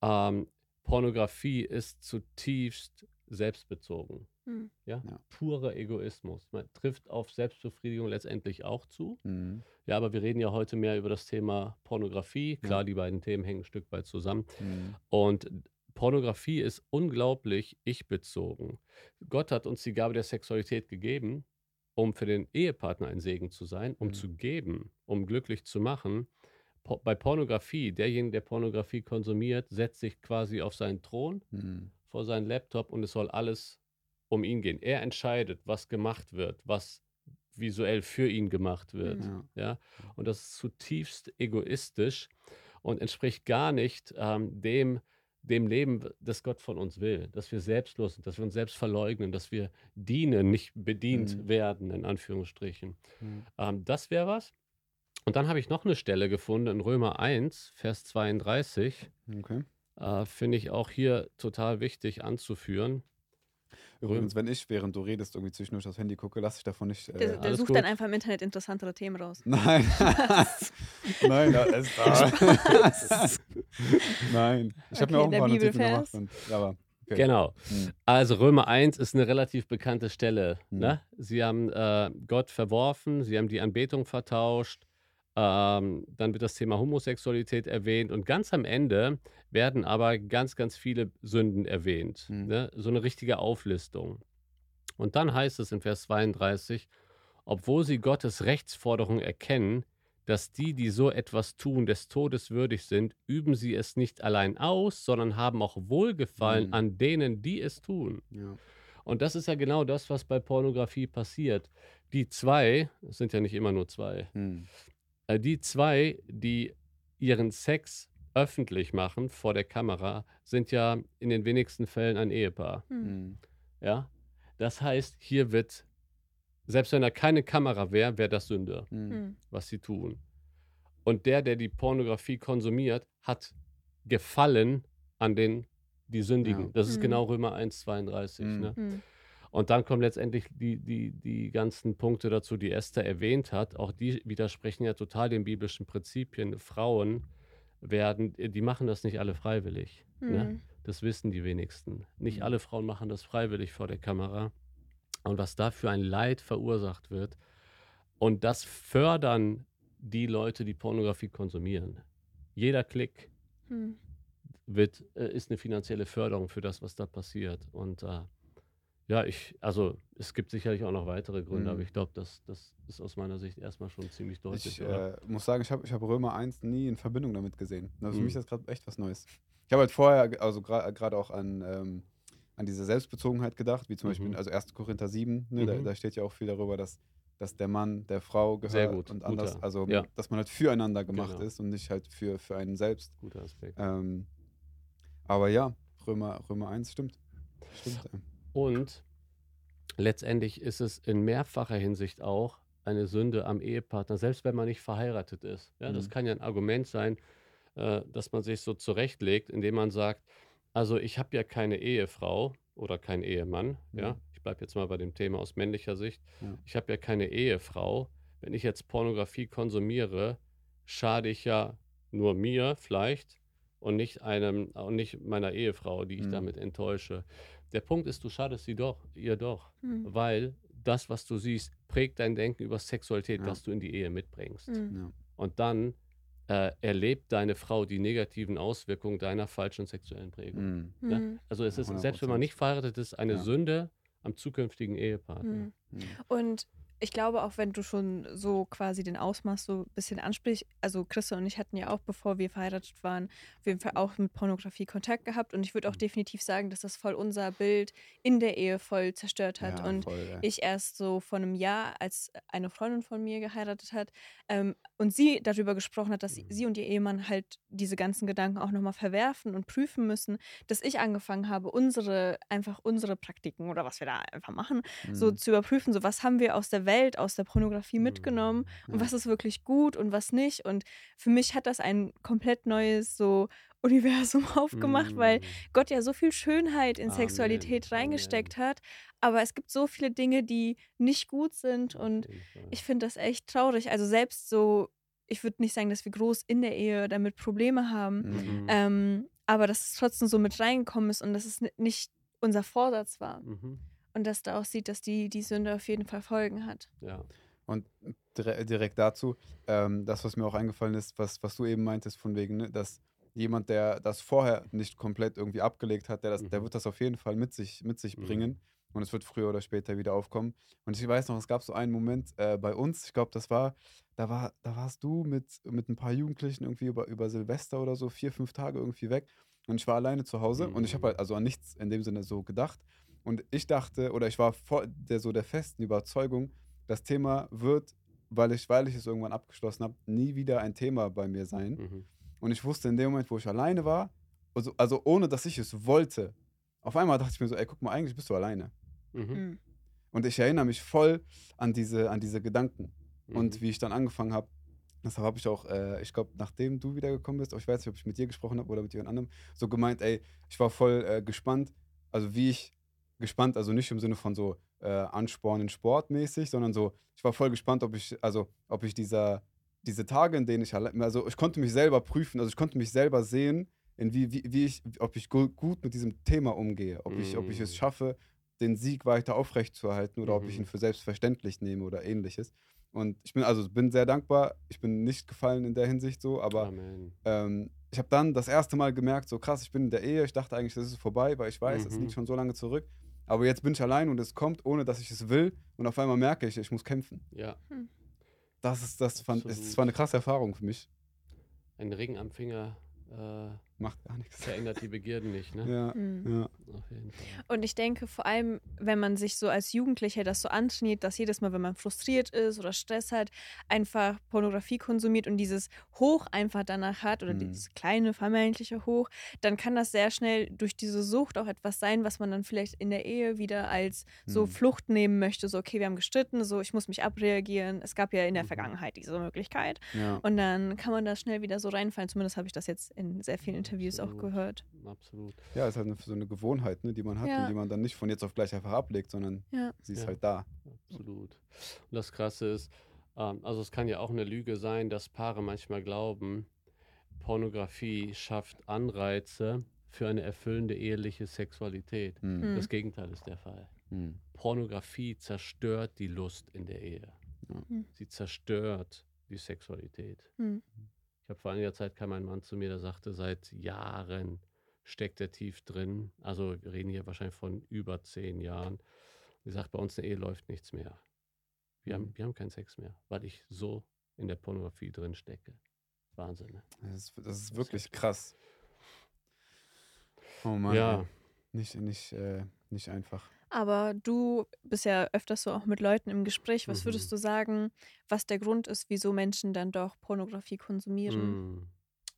Ähm, Pornografie ist zutiefst selbstbezogen. Hm. Ja? Ja. Purer Egoismus. Man trifft auf Selbstbefriedigung letztendlich auch zu. Hm. Ja, aber wir reden ja heute mehr über das Thema Pornografie. Klar, die beiden Themen hängen ein Stück weit zusammen. Hm. Und Pornografie ist unglaublich ich-bezogen. Gott hat uns die Gabe der Sexualität gegeben, um für den Ehepartner ein Segen zu sein, um Mhm. zu geben, um glücklich zu machen. Po bei Pornografie, derjenige, der Pornografie konsumiert, setzt sich quasi auf seinen Thron Hm. vor seinen Laptop und es soll alles um ihn gehen. Er entscheidet, was gemacht wird, was visuell für ihn gemacht wird. Mhm. Ja. Ja? Und das ist zutiefst egoistisch und entspricht gar nicht ähm, dem, dem Leben, das Gott von uns will. Dass wir selbstlos sind, dass wir uns selbst verleugnen, dass wir dienen, nicht bedient Mhm. werden, in Anführungsstrichen. Hm. Ähm, das wäre was. Und dann habe ich noch eine Stelle gefunden in Römer 1, Vers 32. Okay. Äh, Finde ich auch hier total wichtig anzuführen. Übrigens, wenn ich, während du redest, irgendwie zwischendurch aufs Handy gucke, lasse ich davon nicht. Der, Äh, der alles sucht gut. dann einfach im Internet interessantere Themen raus. nein. nein, da ist Nein. Ich habe mir Okay, auch ein der paar Notizen gemacht. Und, aber, okay. Genau. Hm. Also Römer 1 ist eine relativ bekannte Stelle. Mhm. Ne? Sie haben äh, Gott verworfen, sie haben die Anbetung vertauscht. Ähm, dann wird das Thema Homosexualität erwähnt und ganz am Ende werden aber ganz, ganz viele Sünden erwähnt. Mhm. Ne? So eine richtige Auflistung. Und dann heißt es in Vers 32, obwohl sie Gottes Rechtsforderung erkennen, dass die, die so etwas tun, des Todes würdig sind, üben sie es nicht allein aus, sondern haben auch Wohlgefallen Mhm. an denen, die es tun. Ja. Und das ist ja genau das, was bei Pornografie passiert. Die zwei, es sind ja nicht immer nur zwei, Hm. Äh, die zwei, die ihren Sex öffentlich machen vor der Kamera, sind ja in den wenigsten Fällen ein Ehepaar. Hm. Hm. Ja? Das heißt, hier wird, selbst wenn da keine Kamera wäre, wäre das Sünde, Hm. Hm. was sie tun. Und der, der die Pornografie konsumiert, hat Gefallen an den, die Sündigen. Ja. Das ist Mhm. genau Römer 1, 32. Mhm. Ne? Hm. Und dann kommen letztendlich die, die, die ganzen Punkte dazu, die Esther erwähnt hat. Auch die widersprechen ja total den biblischen Prinzipien. Frauen werden, die machen das nicht alle freiwillig. Ne? Hm. Das wissen die wenigsten. Nicht Mhm. alle Frauen machen das freiwillig vor der Kamera. Und was da für ein Leid verursacht wird. Und das fördern die Leute, die Pornografie konsumieren. Jeder Klick Hm. wird, äh, ist eine finanzielle Förderung für das, was da passiert. Und äh, ja, ich, also es gibt sicherlich auch noch weitere Gründe, Mhm. aber ich glaube, das, das ist aus meiner Sicht erstmal schon ziemlich deutlich. Ich äh, muss sagen, ich habe ich hab Römer 1 nie in Verbindung damit gesehen. Also für Mhm. mich ist das gerade echt was Neues. Ich habe halt vorher, also gra- gerade auch an, ähm, an diese Selbstbezogenheit gedacht, wie zum Beispiel, Mhm. also 1. Korinther 7, ne, da, Mhm. da steht ja auch viel darüber, dass, dass der Mann der Frau gehört und guter. anders, also Ja. dass man halt füreinander gemacht Genau. ist und nicht halt für, für einen selbst. Guter Aspekt. Ähm, aber ja, Römer, Römer 1 stimmt. Stimmt. Ja. Und letztendlich ist es in mehrfacher Hinsicht auch eine Sünde am Ehepartner, selbst wenn man nicht verheiratet ist. Ja, Das Mhm. kann ja ein Argument sein, äh, dass man sich so zurechtlegt, indem man sagt, also ich habe ja keine Ehefrau oder keinen Ehemann, ja, Mhm. ich bleibe jetzt mal bei dem Thema aus männlicher Sicht, Ja. ich habe ja keine Ehefrau, wenn ich jetzt Pornografie konsumiere, schade ich ja nur mir vielleicht und nicht einem und nicht meiner Ehefrau, die ich Mhm. damit enttäusche. Der Punkt ist, du schadest sie doch, ihr doch, Hm. weil das, was du siehst, prägt dein Denken über Sexualität, Ja. das du in die Ehe mitbringst. Hm. Ja. Und dann äh, erlebt deine Frau die negativen Auswirkungen deiner falschen sexuellen Prägung. Mhm. Ne? Hm. Also es ist, 100%. selbst wenn man nicht verheiratet ist, eine Ja. Sünde am zukünftigen Ehepartner. Hm. Mhm. Und ich glaube, auch wenn du schon so quasi den Ausmaß so ein bisschen ansprichst, also Christa und ich hatten ja auch, bevor wir verheiratet waren, auf jeden Fall auch mit Pornografie Kontakt gehabt. Und ich würde auch Mhm. definitiv sagen, dass das voll unser Bild in der Ehe voll zerstört hat. Ja, und voll, ja. ich erst so vor einem Jahr, als eine Freundin von mir geheiratet hat ähm, und sie darüber gesprochen hat, dass sie, Mhm. sie und ihr Ehemann halt diese ganzen Gedanken auch nochmal verwerfen und prüfen müssen, dass ich angefangen habe, unsere, einfach unsere Praktiken oder was wir da einfach machen, so Mhm. zu überprüfen, so was haben wir aus der Welt, aus der Pornografie mitgenommen und Ja. was ist wirklich gut und was nicht. Und für mich hat das ein komplett neues so Universum aufgemacht, weil Mm. Gott ja so viel Schönheit in Amen, Sexualität Amen. reingesteckt hat. Aber es gibt so viele Dinge, die nicht gut sind. Und ich finde das echt traurig. Also selbst so, ich würde nicht sagen, dass wir groß in der Ehe damit Probleme haben. Mhm. Mhm. Ähm, aber dass es trotzdem so mit reingekommen ist und dass es ni- nicht unser Vorsatz war. Mhm. Und dass da auch sieht, dass die, die Sünde auf jeden Fall Folgen hat. Ja. Und dire direkt dazu, ähm, das, was mir auch eingefallen ist, was, was du eben meintest, von wegen, ne, dass jemand, der das vorher nicht komplett irgendwie abgelegt hat, der, das, der Mhm. wird das auf jeden Fall mit sich, mit sich Mhm. bringen. Und es wird früher oder später wieder aufkommen. Und ich weiß noch, es gab so einen Moment äh, bei uns, ich glaube, das war, da war, da warst du mit, mit ein paar Jugendlichen irgendwie über, über Silvester oder so, vier, fünf Tage irgendwie weg. Und ich war alleine zu Hause und ich habe Mhm. halt also an nichts in dem Sinne so gedacht. Und ich dachte, oder ich war vor der, so der festen Überzeugung, das Thema wird, weil ich, weil ich es irgendwann abgeschlossen habe, nie wieder ein Thema bei mir sein. Mhm. Und ich wusste in dem Moment, wo ich alleine war, also, also ohne dass ich es wollte, auf einmal dachte ich mir so, ey, guck mal, eigentlich bist du alleine. Mhm. Mhm. Und ich erinnere mich voll an diese, an diese Gedanken. Und Mhm. wie ich dann angefangen habe, Deshalb habe ich auch, äh, ich glaube, nachdem du wiedergekommen bist, aber ich weiß nicht, ob ich mit dir gesprochen habe oder mit jemand anderem, so gemeint, ey, ich war voll äh, gespannt, also wie ich gespannt, also nicht im Sinne von so äh, anspornen sportmäßig, sondern so, ich war voll gespannt, ob ich, also ob ich dieser, diese Tage, in denen ich also ich konnte mich selber prüfen, also ich konnte mich selber sehen, in wie, wie, wie ich, ob ich gu- gut mit diesem Thema umgehe, ob ich, ob ich es Mm. schaffe, den Sieg weiter aufrechtzuerhalten oder ob ich Mhm. ihn für selbstverständlich nehme oder ähnliches. Und ich bin also bin sehr dankbar. Ich bin nicht gefallen in der Hinsicht so, aber ähm, ich habe dann das erste Mal gemerkt, so krass, ich bin in der Ehe. Ich dachte eigentlich, das ist vorbei, weil ich weiß, es Mhm. liegt schon so lange zurück. Aber jetzt bin ich allein und es kommt, ohne dass ich es will. Und auf einmal merke ich, ich muss kämpfen. Ja, Das ist, das fand, es Absolut. war eine krasse Erfahrung für mich. ein Ring am Finger äh, Macht gar nichts. verändert die Begierden nicht, ne? Ja, Mhm. ja. Auf jeden Fall. Und ich denke, vor allem, wenn man sich so als Jugendlicher das so antrainiert, dass jedes Mal, wenn man frustriert ist oder Stress hat, einfach Pornografie konsumiert und dieses Hoch einfach danach hat oder Mhm. dieses kleine vermeintliche Hoch, dann kann das sehr schnell durch diese Sucht auch etwas sein, was man dann vielleicht in der Ehe wieder als so Mhm. Flucht nehmen möchte. So, okay, wir haben gestritten, so, ich muss mich abreagieren. Es gab ja in der Mhm. Vergangenheit diese Möglichkeit. ja. Und dann kann man da schnell wieder so reinfallen. Zumindest habe ich das jetzt in sehr vielen Interviews auch Absolut. gehört. Absolut. Ja, es ist halt eine, so eine Gewohnheit, ne, die man hat Ja. und die man dann nicht von jetzt auf gleich einfach ablegt, sondern Ja. sie ist Ja. halt da. Absolut. Und das Krasse ist, ähm, also es kann ja auch eine Lüge sein, dass Paare manchmal glauben, Pornografie schafft Anreize für eine erfüllende eheliche Sexualität. Mhm. Mhm. Das Gegenteil ist der Fall. Mhm. Pornografie zerstört die Lust in der Ehe. Ja. Mhm. Sie zerstört die Sexualität. Mhm. Ich habe vor einiger Zeit kam ein Mann zu mir, der sagte, seit Jahren steckt er tief drin. Also wir reden hier wahrscheinlich von über zehn Jahren. Er sagt, bei uns in der Ehe läuft nichts mehr. Wir, haben, Mhm. wir haben keinen Sex mehr, weil ich so in der Pornografie drin stecke. Wahnsinn. Ne? Das ist, das ist wirklich krass. Oh Mann. ja. Nicht, nicht, äh, nicht einfach. Aber du bist ja öfters so auch mit Leuten im Gespräch. Was Mhm. würdest du sagen, was der Grund ist, wieso Menschen dann doch Pornografie konsumieren? mm,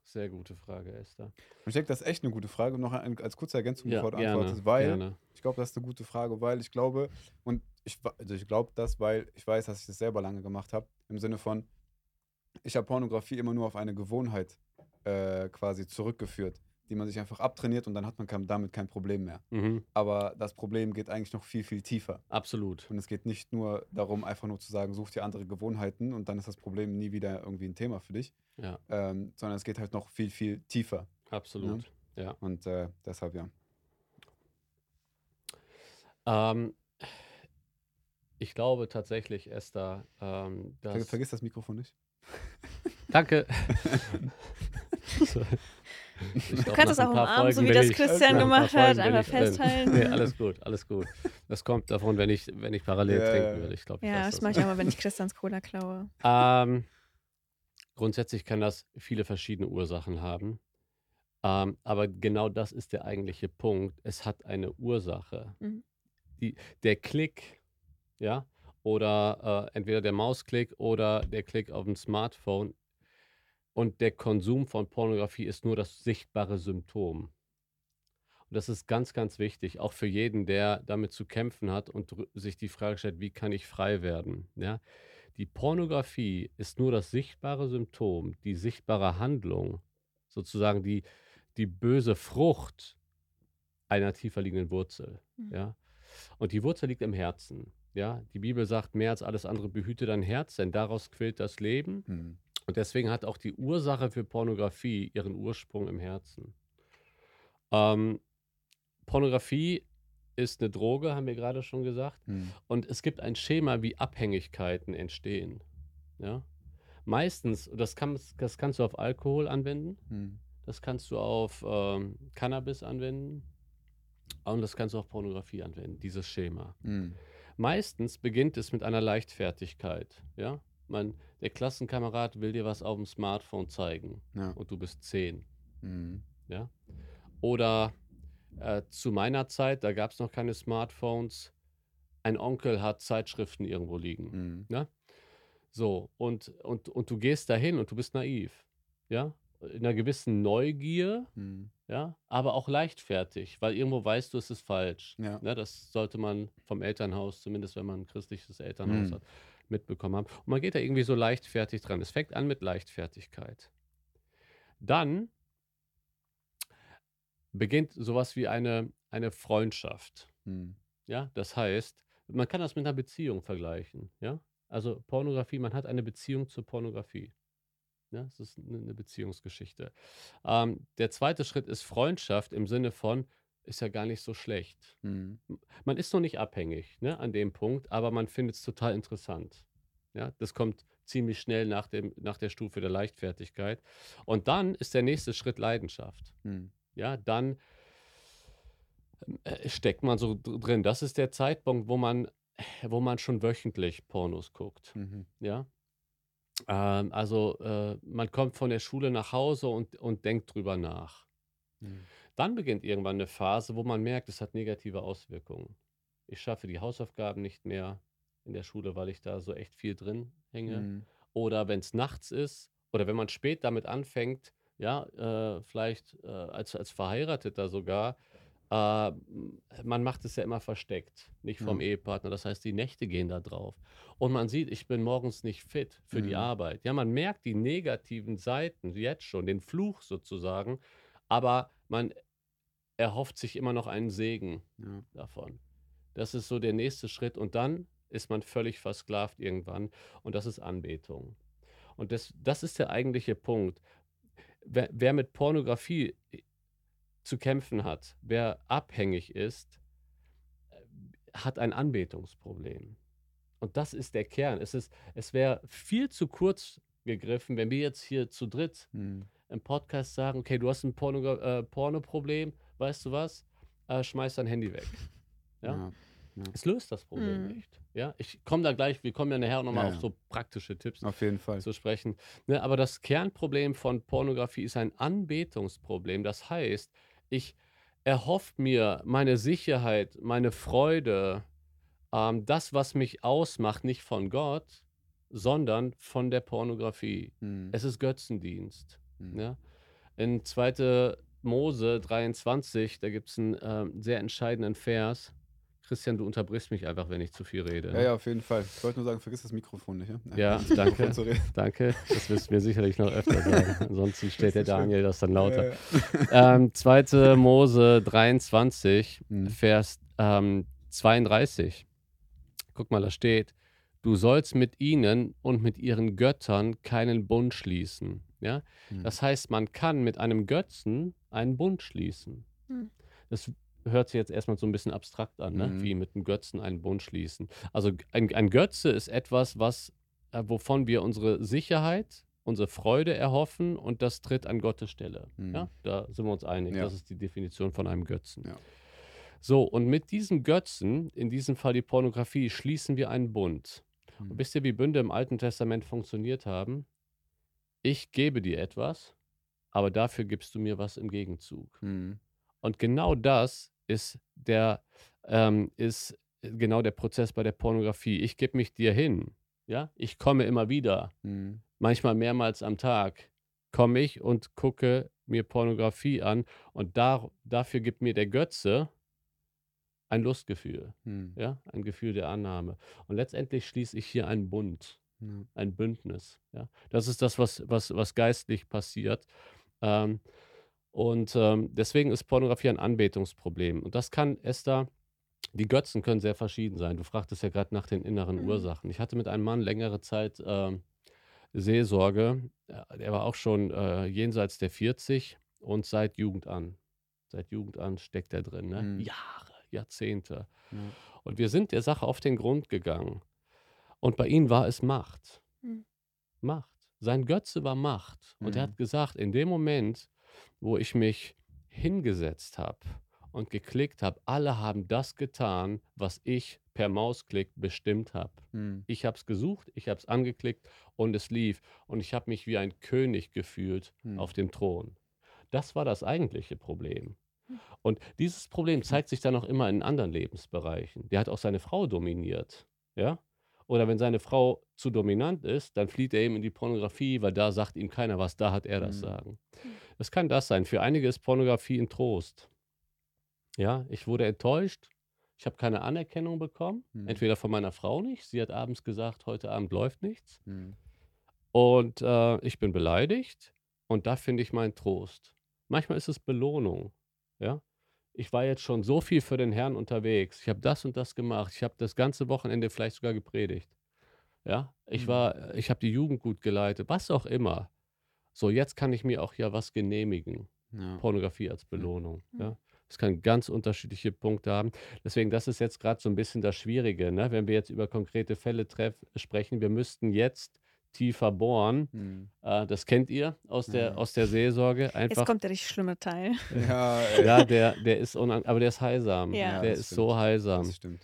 sehr gute Frage, Esther. Und ich denke, das ist echt eine gute Frage. Und noch ein, als kurze Ergänzung, Ja, bevor du gerne, antwortest, weil gerne. ich glaube, das ist eine gute Frage, weil ich glaube, und ich, also ich glaube das, weil ich weiß, dass ich das selber lange gemacht habe, im Sinne von, ich habe Pornografie immer nur auf eine Gewohnheit äh, quasi zurückgeführt, die man sich einfach abtrainiert und dann hat man kein, damit kein Problem mehr. Mhm, Aber das Problem geht eigentlich noch viel, viel tiefer. absolut. Und es geht nicht nur darum, einfach nur zu sagen, such dir andere Gewohnheiten und dann ist das Problem nie wieder irgendwie ein Thema für dich, Ja, ähm, sondern es geht halt noch viel, viel tiefer. absolut. Ja. Und äh, deshalb ja. Ähm, ich glaube tatsächlich, Esther, ähm, dass. vergiss das Mikrofon nicht. Danke. So. Ich Du glaub, kannst es auch umarmen, so Folgen wie bin das ich- Christian gemacht hat. Folgen Einfach ich festhalten. Nee, alles gut, alles gut. Das kommt davon, wenn ich, wenn ich parallel Ja, trinken würde. Ich glaube, Ja, das mache ich auch mal, wenn ich Christians Cola klaue. Ähm, grundsätzlich kann das viele verschiedene Ursachen haben. Ähm, aber genau das ist der eigentliche Punkt. Es hat eine Ursache. Mhm. Die, der Klick, ja, oder äh, entweder der Mausklick oder der Klick auf dem Smartphone und der Konsum von Pornografie ist nur das sichtbare Symptom. Und das ist ganz, ganz wichtig, auch für jeden, der damit zu kämpfen hat und sich die Frage stellt, wie kann ich frei werden? Ja? Die Pornografie ist nur das sichtbare Symptom, die sichtbare Handlung, sozusagen die, die böse Frucht einer tiefer liegenden Wurzel. Mhm. Ja? Und die Wurzel liegt im Herzen. Ja? Die Bibel sagt, mehr als alles andere behüte dein Herz, denn daraus quillt das Leben. Hm. Und deswegen hat auch die Ursache für Pornografie ihren Ursprung im Herzen. Ähm, Pornografie ist eine Droge, haben wir gerade schon gesagt. Hm. Und es gibt ein Schema, wie Abhängigkeiten entstehen. Ja? Meistens, das, kann, das kannst du auf Alkohol anwenden, Hm. das kannst du auf ähm, Cannabis anwenden und das kannst du auf Pornografie anwenden, dieses Schema. Hm. Meistens beginnt es mit einer Leichtfertigkeit. Ja? Man, der Klassenkamerad will dir was auf dem Smartphone zeigen Ja. und du bist zehn. Hm. Ja? Oder äh, zu meiner Zeit, da gab es noch keine Smartphones, ein Onkel hat Zeitschriften irgendwo liegen. Hm. So, und, und, und du gehst dahin und du bist naiv. Ja? In einer gewissen Neugier, Hm. ja, aber auch leichtfertig, weil irgendwo weißt du, es ist falsch. Ja. Ne, das sollte man vom Elternhaus, zumindest wenn man ein christliches Elternhaus Mhm. hat, mitbekommen haben. Und man geht da irgendwie so leichtfertig dran. Es fängt an mit Leichtfertigkeit. Dann beginnt sowas wie eine, eine Freundschaft. Hm. Ja, das heißt, man kann das mit einer Beziehung vergleichen. Ja, also Pornografie, man hat eine Beziehung zur Pornografie. Ja, es ist eine Beziehungsgeschichte. Ähm, der zweite Schritt ist Freundschaft im Sinne von, ist ja gar nicht so schlecht. Hm. Man ist noch nicht abhängig ne, an dem Punkt, aber man findet es total interessant. Ja, das kommt ziemlich schnell nach, dem, nach der Stufe der Leichtfertigkeit. Und dann ist der nächste Schritt Leidenschaft. Hm. Ja, dann äh, steckt man so drin. Das ist der Zeitpunkt, wo man, wo man schon wöchentlich Pornos guckt. Mhm. Ja. Ähm, also äh, man kommt von der Schule nach Hause und, und denkt drüber nach. Hm. Dann beginnt irgendwann eine Phase, wo man merkt, es hat negative Auswirkungen. Ich schaffe die Hausaufgaben nicht mehr in der Schule, weil ich da so echt viel drin hänge. Hm. Oder wenn es nachts ist oder wenn man spät damit anfängt, ja, äh, vielleicht äh, als, als Verheirateter sogar, äh, man macht es ja immer versteckt, nicht vom Ja. Ehepartner. Das heißt, die Nächte gehen da drauf. Und man sieht, ich bin morgens nicht fit für die Mhm. Arbeit. Ja, man merkt die negativen Seiten jetzt schon, den Fluch sozusagen, aber man erhofft sich immer noch einen Segen Ja. davon. Das ist so der nächste Schritt und dann ist man völlig versklavt irgendwann und das ist Anbetung. Und das, das ist der eigentliche Punkt. Wer, wer mit Pornografie zu kämpfen hat, wer abhängig ist, äh, hat ein Anbetungsproblem. Und das ist der Kern. Es, ist, es wäre viel zu kurz gegriffen, wenn wir jetzt hier zu dritt Hm. Im Podcast sagen, okay, du hast ein Porno, äh, Porno-Problem, weißt du was? Äh, schmeiß dein Handy weg. Ja? Ja. Es löst das Problem Mhm. nicht. Ja, ich komme da gleich, wir kommen ja nachher nochmal Ja, auf ja. so praktische Tipps Auf jeden Fall. zu sprechen. Ne, aber das Kernproblem von Pornografie ist ein Anbetungsproblem. Das heißt, ich erhoffe mir meine Sicherheit, meine Freude, ähm, das, was mich ausmacht, nicht von Gott, sondern von der Pornografie. Hm. Es ist Götzendienst. Hm. Ja? In 2. Mose 23, da gibt es einen ähm, sehr entscheidenden Vers. Christian, du unterbrichst mich einfach, wenn ich zu viel rede. Ja, ja, auf jeden Fall. Ich wollte nur sagen, vergiss das Mikrofon nicht. Ja, Ja, danke. zu reden. Danke, das wirst du mir sicherlich noch öfter sagen. Ansonsten stellt der ist schön. Daniel das dann lauter. Ja, ja. Ähm, 2. Mose 23, Hm. Vers ähm, 32. Guck mal, da steht, du sollst mit ihnen und mit ihren Göttern keinen Bund schließen. Ja? Hm. Das heißt, man kann mit einem Götzen einen Bund schließen. Hm. Das hört sich jetzt erstmal so ein bisschen abstrakt an, ne? Mhm. wie mit einem Götzen einen Bund schließen. Also ein, ein Götze ist etwas, was, äh, wovon wir unsere Sicherheit, unsere Freude erhoffen und das tritt an Gottes Stelle. Mhm. Ja? Da sind wir uns einig. Ja. Das ist die Definition von einem Götzen. Ja. So, und mit diesem Götzen, in diesem Fall die Pornografie, schließen wir einen Bund. Hm. Und wisst ihr, wie Bünde im Alten Testament funktioniert haben? Ich gebe dir etwas, aber dafür gibst du mir was im Gegenzug. Hm. Und genau das ist der, ähm, ist genau der Prozess bei der Pornografie. Ich gebe mich dir hin. Ja, ich komme immer wieder, Hm. manchmal mehrmals am Tag, komme ich und gucke mir Pornografie an und da, dafür gibt mir der Götze ein Lustgefühl, Hm. ja, ein Gefühl der Annahme. Und letztendlich schließe ich hier einen Bund Ja. ein Bündnis. Ja? Das ist das, was, was, was geistlich passiert. Ähm, und ähm, deswegen ist Pornografie ein Anbetungsproblem. Und das kann, Esther, die Götzen können sehr verschieden sein. Du fragtest ja gerade nach den inneren Mhm. Ursachen. Ich hatte mit einem Mann längere Zeit ähm, Seelsorge. Ja, Der war auch schon äh, jenseits der 40 und seit Jugend an. Seit Jugend an steckt er drin. Ne? Mhm. Jahre, Jahrzehnte. Ja. Und wir sind der Sache auf den Grund gegangen. Und bei ihm war es Macht. Mhm. Macht. Sein Götze war Macht. Und er Mhm. hat gesagt, in dem Moment, wo ich mich hingesetzt habe und geklickt habe, alle haben das getan, was ich per Mausklick bestimmt habe. Hm. Ich habe es gesucht, ich habe es angeklickt und es lief. Und ich habe mich wie ein König gefühlt Hm. auf dem Thron. Das war das eigentliche Problem. Hm. Und dieses Problem zeigt sich dann auch immer in anderen Lebensbereichen. Der hat auch seine Frau dominiert. Ja? Oder wenn seine Frau zu dominant ist, dann flieht er eben in die Pornografie, weil da sagt ihm keiner was, da hat er das Mhm. Sagen. Das kann das sein. Für einige ist Pornografie ein Trost. Ja, ich wurde enttäuscht, Ich habe keine Anerkennung bekommen, Mhm. entweder von meiner Frau nicht. Sie hat abends gesagt, heute Abend läuft nichts. Mhm. Und äh, ich bin beleidigt und da finde ich meinen Trost. Manchmal ist es Belohnung. Ja? Ich war jetzt schon so viel für den Herrn unterwegs. Ich habe das und das gemacht. Ich habe das ganze Wochenende vielleicht sogar gepredigt. Ja, ich Mhm. war, ich habe die Jugend gut geleitet, was auch immer. So, jetzt kann ich mir auch ja was genehmigen. Ja. Pornografie als Belohnung. Mhm. Ja. Es kann ganz unterschiedliche Punkte haben. Deswegen, das ist jetzt gerade so ein bisschen das Schwierige, ne? wenn wir jetzt über konkrete Fälle treff sprechen. Wir müssten jetzt tiefer bohren. Mhm. Äh, das kennt ihr aus der, Ja. aus der Seelsorge. Jetzt Einfach, kommt der richtig schlimme Teil. Ja, ja, der, der ist unan aber der ist heilsam. Ja. der ist stimmt. so heilsam. das stimmt.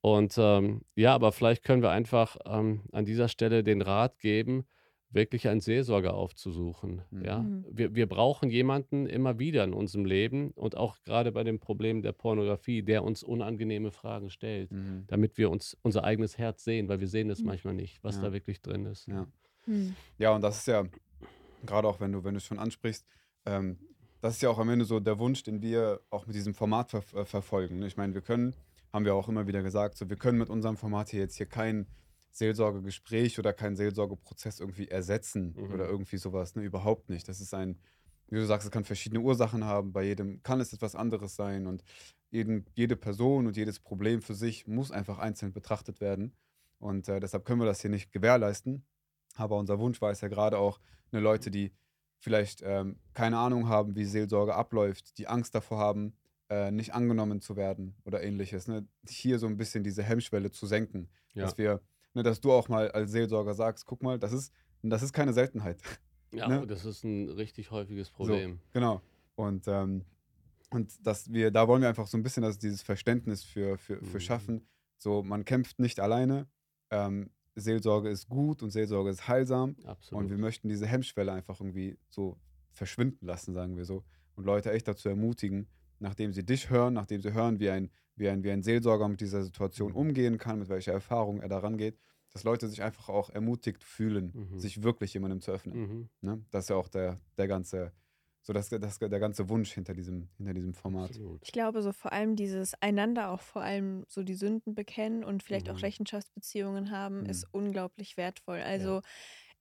Und ähm, ja, aber vielleicht können wir einfach ähm, an dieser Stelle den Rat geben, wirklich einen Seelsorger aufzusuchen. Mhm. Ja? Mhm. Wir, wir brauchen jemanden immer wieder in unserem Leben und auch gerade bei dem Problem der Pornografie, der uns unangenehme Fragen stellt, Mhm. damit wir uns unser eigenes Herz sehen, weil wir sehen es Mhm. manchmal nicht, was Ja. da wirklich drin ist. Ja. Ja, und das ist ja, gerade auch wenn du, wenn du es schon ansprichst, ähm, das ist ja auch am Ende so der Wunsch, den wir auch mit diesem Format ver äh, verfolgen. ne? Ich meine, wir können, haben wir auch immer wieder gesagt, so wir können mit unserem Format hier jetzt hier kein Seelsorgegespräch oder keinen Seelsorgeprozess irgendwie ersetzen Mhm. oder irgendwie sowas, ne? Überhaupt nicht. Das ist ein, wie du sagst, es kann verschiedene Ursachen haben, bei jedem kann es etwas anderes sein und jeden, jede Person und jedes Problem für sich muss einfach einzeln betrachtet werden. Und äh, deshalb können wir das hier nicht gewährleisten. Aber unser Wunsch war es ja gerade auch, eine Leute, die vielleicht ähm, keine Ahnung haben, wie Seelsorge abläuft, die Angst davor haben, äh, nicht angenommen zu werden oder ähnliches, ne? hier so ein bisschen diese Hemmschwelle zu senken. Ja. Dass wir, ne, dass du auch mal als Seelsorger sagst, guck mal, das ist, das ist keine Seltenheit. Ja, Ne? das ist ein richtig häufiges Problem. Genau. Und, ähm, und dass wir, da wollen wir einfach so ein bisschen dass dieses Verständnis für, für, für Mhm. schaffen. So, man kämpft nicht alleine. Ähm, Seelsorge ist gut und Seelsorge ist heilsam. Absolut. Und wir möchten diese Hemmschwelle einfach irgendwie so verschwinden lassen, sagen wir so. Und Leute echt dazu ermutigen, nachdem sie dich hören, nachdem sie hören, wie ein, wie ein, wie ein Seelsorger mit dieser Situation Mhm. umgehen kann, mit welcher Erfahrung er daran geht, dass Leute sich einfach auch ermutigt fühlen, Mhm. sich wirklich jemandem zu öffnen. Mhm. Ne? Das ist ja auch der, der ganze, so das, das, der ganze Wunsch hinter diesem, hinter diesem Format. Absolut. Ich glaube, so vor allem dieses einander auch vor allem so die Sünden bekennen und vielleicht Mhm. auch Rechenschaftsbeziehungen haben, Mhm. ist unglaublich wertvoll. Also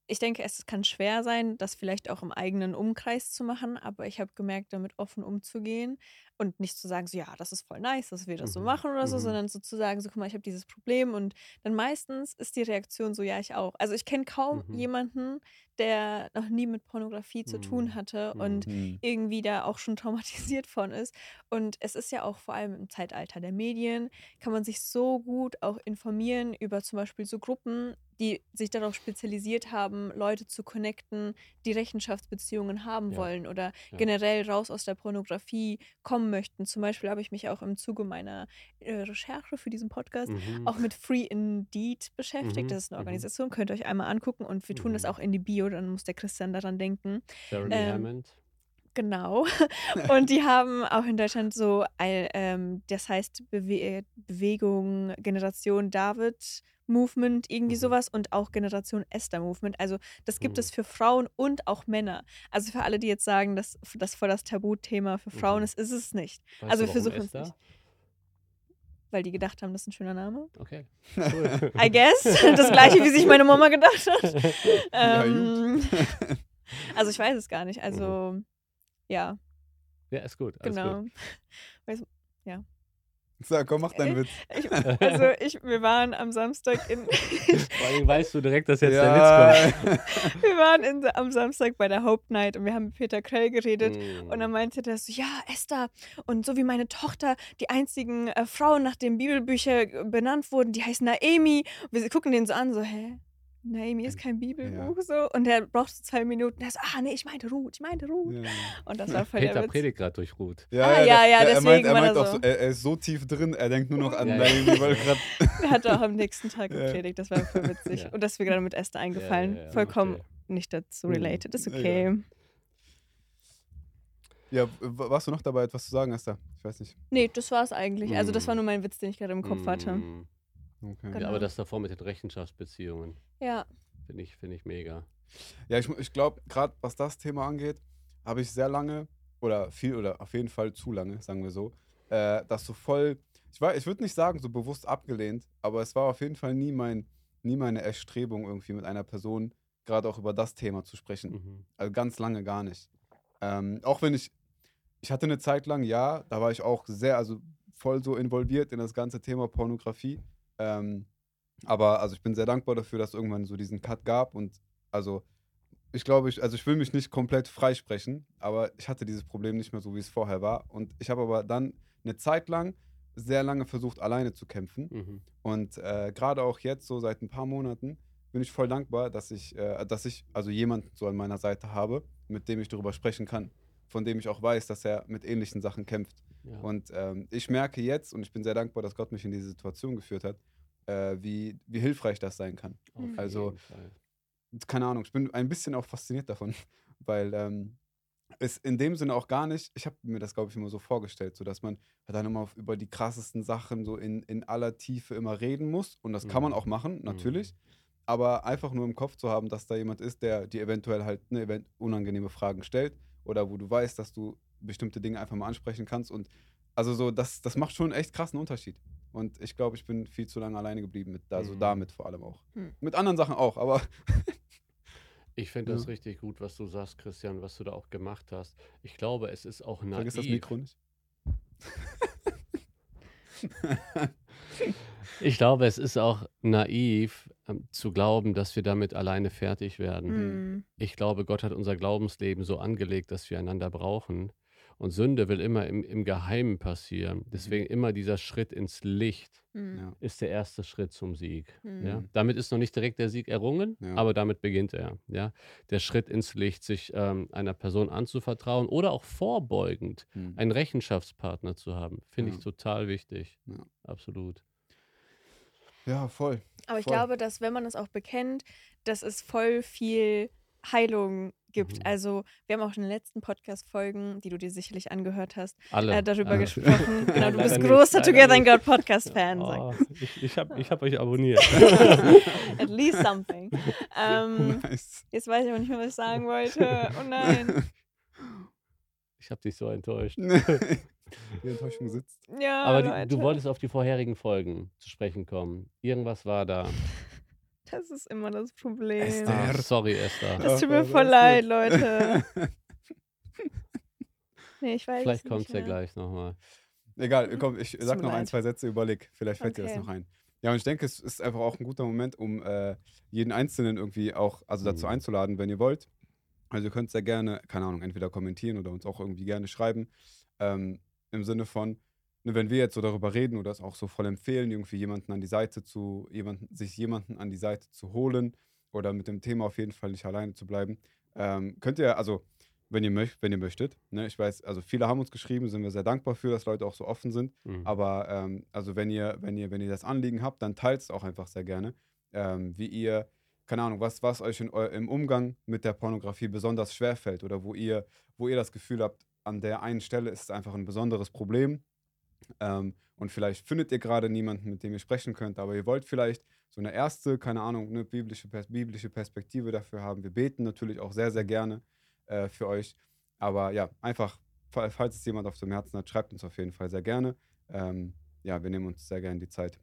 ich denke, es kann schwer sein, das vielleicht auch im eigenen Umkreis zu machen, aber ich habe gemerkt, damit offen umzugehen und nicht zu sagen, so ja, das ist voll nice, dass wir das so Mhm. machen oder so, Mhm. sondern so zu sagen, so guck mal, ich habe dieses Problem und dann meistens ist die Reaktion so, ja, ich auch. Also ich kenne kaum Mhm. jemanden, der noch nie mit Pornografie zu tun hatte und Mhm. irgendwie da auch schon traumatisiert von ist. Und es ist ja auch vor allem im Zeitalter der Medien, kann man sich so gut auch informieren über zum Beispiel so Gruppen, die sich darauf spezialisiert haben, Leute zu connecten, die Rechenschaftsbeziehungen haben Ja. wollen oder Ja. generell raus aus der Pornografie kommen möchten. Zum Beispiel habe ich mich auch im Zuge meiner äh, Recherche für diesen Podcast Mhm. auch mit Free Indeed beschäftigt. Mhm, Das ist eine mhm. Organisation, könnt ihr euch einmal angucken und wir tun das Mhm. auch in die Bio, dann muss der Christian daran denken. Jeremy ähm, Hammond. Genau. Und die haben auch in Deutschland so, ein, ähm, das heißt Bewe Bewegung Generation David Movement, irgendwie Mhm. sowas und auch Generation Esther Movement. Also das gibt Mhm. es für Frauen und auch Männer. Also für alle, die jetzt sagen, dass das voll das Tabuthema für Frauen Mhm. ist, ist es nicht. Weißt also wir versuchen es nicht. Weil die gedacht haben, das ist ein schöner Name. Okay. I guess. Das gleiche, wie sich meine Mama gedacht hat. Ja, Ähm, also ich weiß es gar nicht. Also ja, Ja, ist gut. Alles genau. Gut. So, komm, mach deinen Äh, Witz. Ich, also ich, wir waren am Samstag in, Vor allem weißt du direkt, dass jetzt der ja, Witz wir waren in, am Samstag bei der Hope Night und wir haben mit Peter Krell geredet. kommt. Und dann meinte der so, ja, Esther, und so wie meine Tochter, die einzigen äh, Frauen, nach denen Bibelbücher äh, benannt wurden, die heißen Naemi. Und wir gucken den so an, so, hä? Naemi ist kein Bibelbuch, so. Und der braucht so zwei Minuten. Der so, ah, nee, ich meinte Ruth, ich meinte Ruth. ja. Und das war voll Peter predigt gerade durch Ruth. Ah, ja, ja, er meint, deswegen er war meint er auch so. so, er, er ist so tief drin, er denkt nur noch an Ja, ja. Naomi, weil grad, Der hat auch am nächsten Tag Ja. gepredigt, das war voll witzig. Ja. Und das ist mir gerade mit Esther eingefallen. Ja, ja, ja, Vollkommen okay. nicht dazu Mhm. related, ist Ja, okay. ja, warst du noch dabei, etwas zu sagen, Esther? Ich weiß nicht. Nee, das war es eigentlich. Also das war Mhm. nur mein Witz, den ich gerade im Kopf hatte. Mm. Okay. Genau. Ja, aber das davor mit den Rechenschaftsbeziehungen Ja. finde ich, find ich mega. Ja, ich, ich glaube, gerade was das Thema angeht, habe ich sehr lange oder viel oder auf jeden Fall zu lange, sagen wir so, äh, das so voll, ich, war- ich würde nicht sagen so bewusst abgelehnt, aber es war auf jeden Fall nie, mein, nie meine Erstrebung, irgendwie mit einer Person gerade auch über das Thema zu sprechen. Mhm. Also ganz lange gar nicht. Ähm, auch wenn ich, ich hatte eine Zeit lang, ja, da war ich auch sehr, also voll so involviert in das ganze Thema Pornografie. Ähm, aber also ich bin sehr dankbar dafür, dass es irgendwann so diesen Cut gab und also ich glaube, ich, also ich will mich nicht komplett freisprechen, aber ich hatte dieses Problem nicht mehr so, wie es vorher war. Und ich habe aber dann eine Zeit lang sehr lange versucht, alleine zu kämpfen. Mhm. Und äh, gerade auch jetzt, so seit ein paar Monaten, bin ich voll dankbar, dass ich, äh, dass ich also jemanden so an meiner Seite habe, mit dem ich darüber sprechen kann, von dem ich auch weiß, dass er mit ähnlichen Sachen kämpft. Ja. Und ähm, ich merke jetzt, und ich bin sehr dankbar, dass Gott mich in diese Situation geführt hat, äh, wie, wie hilfreich das sein kann. Auf also- jeden Fall. Keine Ahnung, ich bin ein bisschen auch fasziniert davon, weil ähm, es in dem Sinne auch gar nicht, ich habe mir das, glaube ich, immer so vorgestellt, so dass man dann immer auf- über die krassesten Sachen so in, in aller Tiefe immer reden muss. Und das kann man Mhm. auch machen, natürlich. Aber einfach nur im Kopf zu haben, dass da jemand ist, der dir eventuell halt ne, unangenehme Fragen stellt oder wo du weißt, dass du bestimmte Dinge einfach mal ansprechen kannst. Und also so, das, das macht schon einen echt krassen Unterschied. Und ich glaube, ich bin viel zu lange alleine geblieben, mit, also Mhm. damit vor allem auch. Hm. Mit anderen Sachen auch, aber Ich finde das Ja. richtig gut, was du sagst, Christian, was du da auch gemacht hast. Ich glaube, es ist auch naiv. vergiss das Mikro nicht. Ich glaube, es ist auch naiv ähm, zu glauben, dass wir damit alleine fertig werden. Mhm. Ich glaube, Gott hat unser Glaubensleben so angelegt, dass wir einander brauchen. Und Sünde will immer im, im Geheimen passieren. Deswegen immer dieser Schritt ins Licht Mhm. Ja. ist der erste Schritt zum Sieg. Ja? Mhm. Damit ist noch nicht direkt der Sieg errungen, Ja. aber damit beginnt er. Ja? Der Schritt ins Licht, sich ähm, einer Person anzuvertrauen oder auch vorbeugend Hm. einen Rechenschaftspartner zu haben, finde Ja. ich total wichtig. Ja. Absolut. Ja, voll. Aber ich Voll. glaube, dass wenn man es auch bekennt, dass es voll viel Heilung gibt. Mhm. Also wir haben auch in den letzten Podcast-Folgen, die du dir sicherlich angehört hast, Alle. äh, darüber alle. gesprochen. Genau, du bist nicht, großer leider Together in nicht. God Podcast-Fan. Oh, ich ich habe ich hab euch abonniert. At least something. ähm, Nice. jetzt weiß ich aber nicht mehr, was ich sagen wollte. Oh nein. ich habe dich so enttäuscht. Die Enttäuschung sitzt. Ja, Aber die, du wolltest auf die vorherigen Folgen zu sprechen kommen. Irgendwas war da. Das ist immer das Problem. Esther. Ah, sorry, Esther. Das tut mir Ach, voll leid. Leute. Nee, ich weiß Vielleicht kommt es ja gleich nochmal. Egal, komm, ich sag mir noch ein, zwei Sätze, überleg. Vielleicht fällt dir das Okay. noch ein. Ja, und ich denke, es ist einfach auch ein guter Moment, um äh, jeden Einzelnen irgendwie auch, also dazu Mhm. einzuladen, wenn ihr wollt. Also ihr könnt sehr gerne, keine Ahnung, entweder kommentieren oder uns auch irgendwie gerne schreiben. Ähm, Im Sinne von, ne, wenn wir jetzt so darüber reden oder es auch so voll empfehlen, irgendwie jemanden an die Seite zu, jemanden, sich jemanden an die Seite zu holen oder mit dem Thema auf jeden Fall nicht alleine zu bleiben, ähm, könnt ihr, also wenn ihr, möcht, wenn ihr möchtet, ne, ich weiß, also viele haben uns geschrieben, sind wir sehr dankbar für, dass Leute auch so offen sind. Mhm. Aber ähm, also wenn ihr, wenn ihr, wenn ihr das Anliegen habt, dann teilt es auch einfach sehr gerne. Ähm, wie ihr, keine Ahnung, was, was euch in, im Umgang mit der Pornografie besonders schwer fällt oder wo ihr, wo ihr das Gefühl habt, an der einen Stelle ist es einfach ein besonderes Problem. Ähm, und vielleicht findet ihr gerade niemanden, mit dem ihr sprechen könnt, aber ihr wollt vielleicht so eine erste, keine Ahnung, eine biblische, Pers biblische Perspektive dafür haben. Wir beten natürlich auch sehr, sehr gerne äh, für euch. Aber ja, einfach, fa- falls es jemand auf dem Herzen hat, schreibt uns auf jeden Fall sehr gerne. Ähm, ja, wir nehmen uns sehr gerne die Zeit.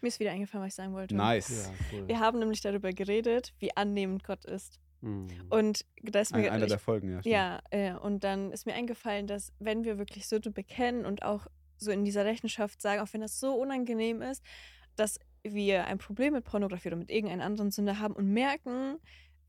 Mir ist wieder eingefallen, was ich sagen wollte. Nice. Ja, cool. Wir haben nämlich darüber geredet, wie annehmend Gott ist. Mhm. Und da ist Ein, mir einer ich, der Folgen, ja. stimmt. Ja, äh, und dann ist mir eingefallen, dass wenn wir wirklich Sünde bekennen und auch so in dieser Rechenschaft sagen, auch wenn das so unangenehm ist, dass wir ein Problem mit Pornografie oder mit irgendeiner anderen Sünde haben und merken,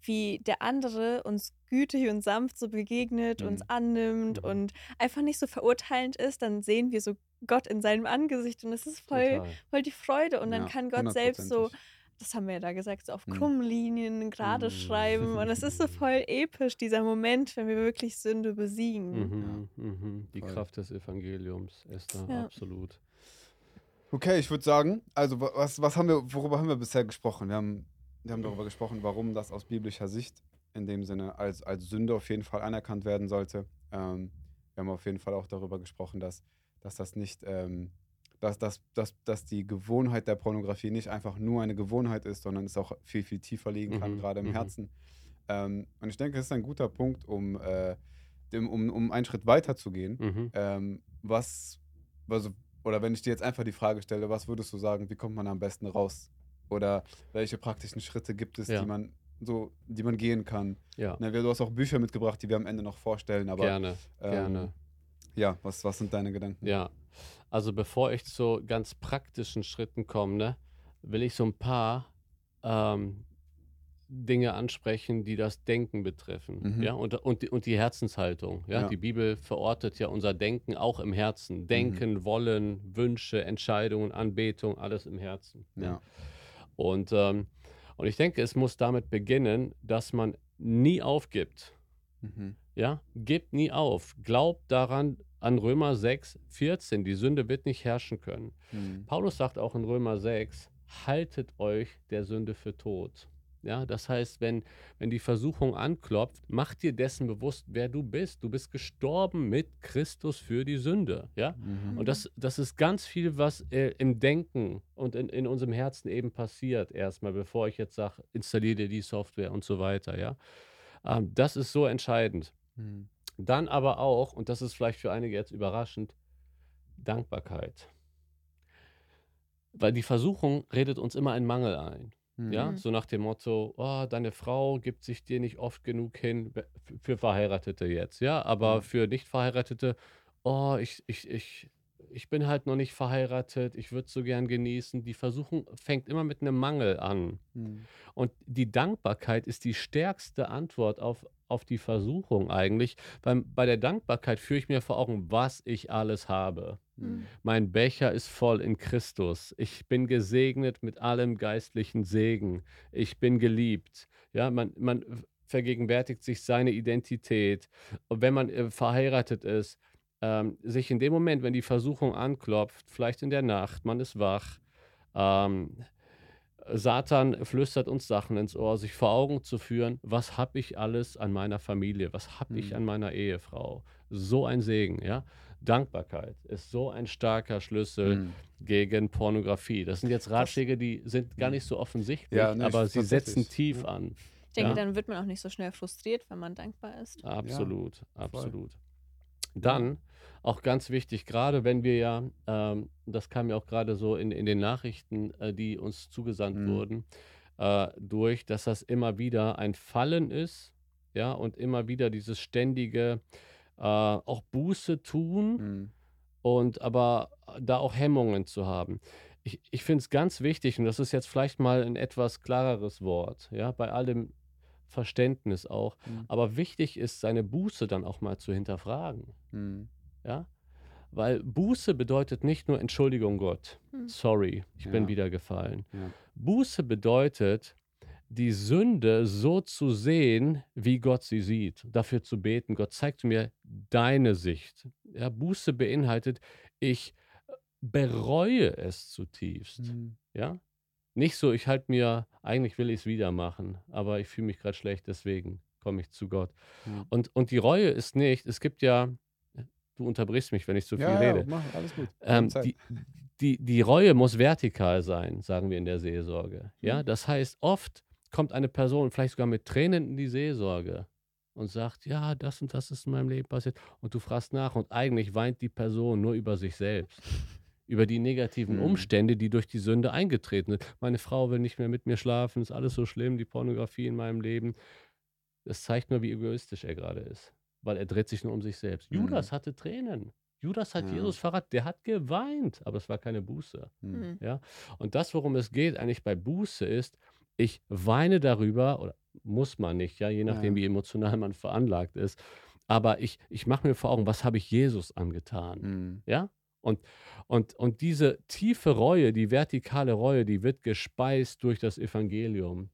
wie der andere uns gütig und sanft so begegnet, Mhm. uns annimmt Mhm. und einfach nicht so verurteilend ist, dann sehen wir so Gott in seinem Angesicht und es ist voll, Total. voll die Freude und dann Ja, kann Gott selbst so. Das haben wir ja da gesagt, so auf Mhm. krummen Linien gerade Mhm. schreiben. Und es ist so voll episch, dieser Moment, wenn wir wirklich Sünde besiegen. Mhm, mhm. Die Voll. Kraft des Evangeliums, Esther, Ja. absolut. Okay, ich würde sagen, also wa- was, was haben wir, worüber haben wir bisher gesprochen? Wir haben, wir haben darüber gesprochen, warum das aus biblischer Sicht in dem Sinne als, als Sünde auf jeden Fall anerkannt werden sollte. Ähm, wir haben auf jeden Fall auch darüber gesprochen, dass, dass das nicht, ähm, dass, dass, dass, dass die Gewohnheit der Pornografie nicht einfach nur eine Gewohnheit ist, sondern es auch viel, viel tiefer liegen kann, Mhm, gerade im mhm. Herzen. Ähm, und ich denke, es ist ein guter Punkt, um, äh, dem, um, um einen Schritt weiter zu gehen Mhm. ähm, was, also, oder wenn ich dir jetzt einfach die Frage stelle, was würdest du sagen, wie kommt man am besten raus? Oder welche praktischen Schritte gibt es, Ja. die man so, die man gehen kann? Ja, Ne, du hast auch Bücher mitgebracht, die wir am Ende noch vorstellen, aber gerne, ähm, gerne. Ja, was, was sind deine Gedanken? Ja, also bevor ich zu ganz praktischen Schritten komme, ne, will ich so ein paar ähm, Dinge ansprechen, die das Denken betreffen. Mhm. Ja, und, und, die- und die Herzenshaltung. Ja? Ja. Die Bibel verortet ja unser Denken auch im Herzen. Denken, Wollen, Wünsche, Entscheidungen, Anbetung, alles im Herzen. Ja. Und, ähm, und ich denke, es muss damit beginnen, dass man nie aufgibt. Mhm. Ja, gebt nie auf. Glaubt daran an Römer 6, 14. Die Sünde wird nicht herrschen können. Mhm. Paulus sagt auch in Römer 6, haltet euch der Sünde für tot. Ja, das heißt, wenn, wenn die Versuchung anklopft, mach dir dessen bewusst, wer du bist. Du bist gestorben mit Christus für die Sünde. Ja, Mhm. und das, das ist ganz viel, was äh, im Denken und in, in unserem Herzen eben passiert, erstmal, bevor ich jetzt sage, installiere dir die Software und so weiter. Ja, ähm, das ist so entscheidend. Mhm. Dann aber auch, und das ist vielleicht für einige jetzt überraschend, Dankbarkeit. Weil die Versuchung redet uns immer einen Mangel ein. Ja, Mhm. so nach dem Motto, oh, deine Frau gibt sich dir nicht oft genug hin, für Verheiratete jetzt, ja, aber Mhm. für nicht Verheiratete, oh, ich, ich, ich, ich bin halt noch nicht verheiratet, ich würde so gern genießen. Die Versuchung fängt immer mit einem Mangel an. Mhm. Und die Dankbarkeit ist die stärkste Antwort auf, auf die Versuchung eigentlich. Beim, bei der Dankbarkeit führe ich mir vor Augen, was ich alles habe. Mhm. Mein Becher ist voll in Christus. Ich bin gesegnet mit allem geistlichen Segen. Ich bin geliebt. Ja, man, man vergegenwärtigt sich seine Identität. Und wenn man äh, verheiratet ist, ähm, sich in dem Moment, wenn die Versuchung anklopft, vielleicht in der Nacht, man ist wach, ähm, Satan flüstert uns Sachen ins Ohr, sich vor Augen zu führen, was habe ich alles an meiner Familie, was habe ich Mhm. an meiner Ehefrau. So ein Segen, ja. Dankbarkeit ist so ein starker Schlüssel Mhm. gegen Pornografie. Das sind jetzt Ratschläge, die sind gar nicht so offensichtlich, Ja, ne, aber sie setzen tief ja. an. Ich denke, Ja. dann wird man auch nicht so schnell frustriert, wenn man dankbar ist. Absolut, absolut. Dann auch ganz wichtig, gerade wenn wir ja, ähm, das kam ja auch gerade so in, in den Nachrichten, äh, die uns zugesandt Mhm. wurden, äh, durch, dass das immer wieder ein Fallen ist, ja, und immer wieder dieses ständige äh, auch Buße tun Mhm. und aber da auch Hemmungen zu haben. Ich, ich finde es ganz wichtig, und das ist jetzt vielleicht mal ein etwas klareres Wort, ja, bei allem Verständnis auch, Mhm. aber wichtig ist, seine Buße dann auch mal zu hinterfragen, Mhm. Ja, weil Buße bedeutet nicht nur Entschuldigung Gott, Hm. sorry, ich bin Ja. wieder gefallen. Ja. Buße bedeutet, die Sünde so zu sehen, wie Gott sie sieht. Dafür zu beten, Gott zeigt mir deine Sicht. Ja, Buße beinhaltet, ich bereue es zutiefst. Mhm. Ja? Nicht so, ich halte mir, eigentlich will ich es wieder machen, aber ich fühle mich gerade schlecht, deswegen komme ich zu Gott. Ja. Und, und die Reue ist nicht, es gibt ja, du unterbrichst mich, wenn ich zu viel ja, rede. Ja, mach, alles gut. Ähm, die, die, die Reue muss vertikal sein, sagen wir in der Seelsorge. Ja, Mhm. das heißt, oft kommt eine Person vielleicht sogar mit Tränen in die Seelsorge und sagt, ja, das und das ist in meinem Leben passiert. Und du fragst nach und eigentlich weint die Person nur über sich selbst. Über die negativen Mhm. Umstände, die durch die Sünde eingetreten sind. Meine Frau will nicht mehr mit mir schlafen, ist alles so schlimm, die Pornografie in meinem Leben. Das zeigt nur, wie egoistisch er gerade ist, weil er dreht sich nur um sich selbst. Mhm. Judas hatte Tränen. Judas hat Ja. Jesus verraten, der hat geweint, aber es war keine Buße. Mhm. Hm. Und das, worum es geht eigentlich bei Buße ist, ich weine darüber, oder muss man nicht, ja, je nachdem, Ja. wie emotional man veranlagt ist, aber ich, ich mache mir vor Augen, was habe ich Jesus angetan? Mhm. Ja? Und, und, und diese tiefe Reue, die vertikale Reue, die wird gespeist durch das Evangelium.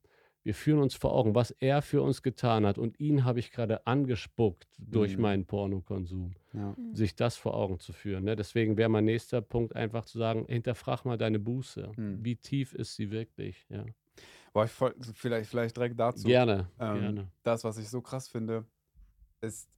Wir führen uns vor Augen, was er für uns getan hat. Und ihn habe ich gerade angespuckt durch Mhm. meinen Pornokonsum. Ja. Sich das vor Augen zu führen. Ne? Deswegen wäre mein nächster Punkt einfach zu sagen, hinterfrag mal deine Buße. Mhm. Wie tief ist sie wirklich? Ja. Boah, ich voll, vielleicht, vielleicht direkt dazu. Gerne, Ähm, gerne. Das, was ich so krass finde, ist,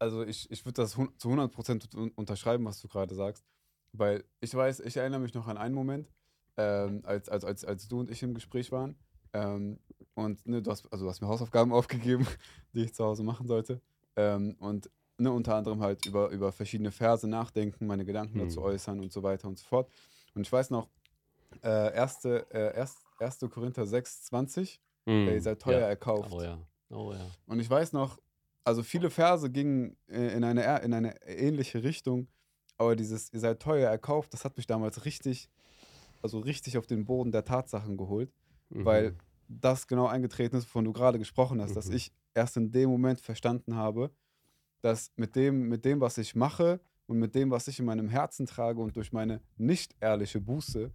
also ich, ich würde das zu 100% un- unterschreiben, was du gerade sagst. Weil ich weiß, ich erinnere mich noch an einen Moment, ähm, als, als, als, als du und ich im Gespräch waren. Ähm, und ne, du, hast, also du hast mir Hausaufgaben aufgegeben, die ich zu Hause machen sollte. Ähm, und ne, unter anderem halt über, über verschiedene Verse nachdenken, meine Gedanken dazu Mhm. äußern und so weiter und so fort. Und ich weiß noch, äh, 1. Äh, erst, 1. Korinther 6, 20, Mm, ihr seid teuer ja. erkauft. Oh ja. Oh ja. Und ich weiß noch, also viele Verse gingen äh, in eine, in eine ähnliche Richtung, aber dieses, ihr seid teuer erkauft, das hat mich damals richtig, also richtig auf den Boden der Tatsachen geholt, weil Mhm. das genau eingetreten ist, wovon du gerade gesprochen hast, dass Mhm. ich erst in dem Moment verstanden habe, dass mit dem, mit dem, was ich mache und mit dem, was ich in meinem Herzen trage und durch meine nicht ehrliche Buße,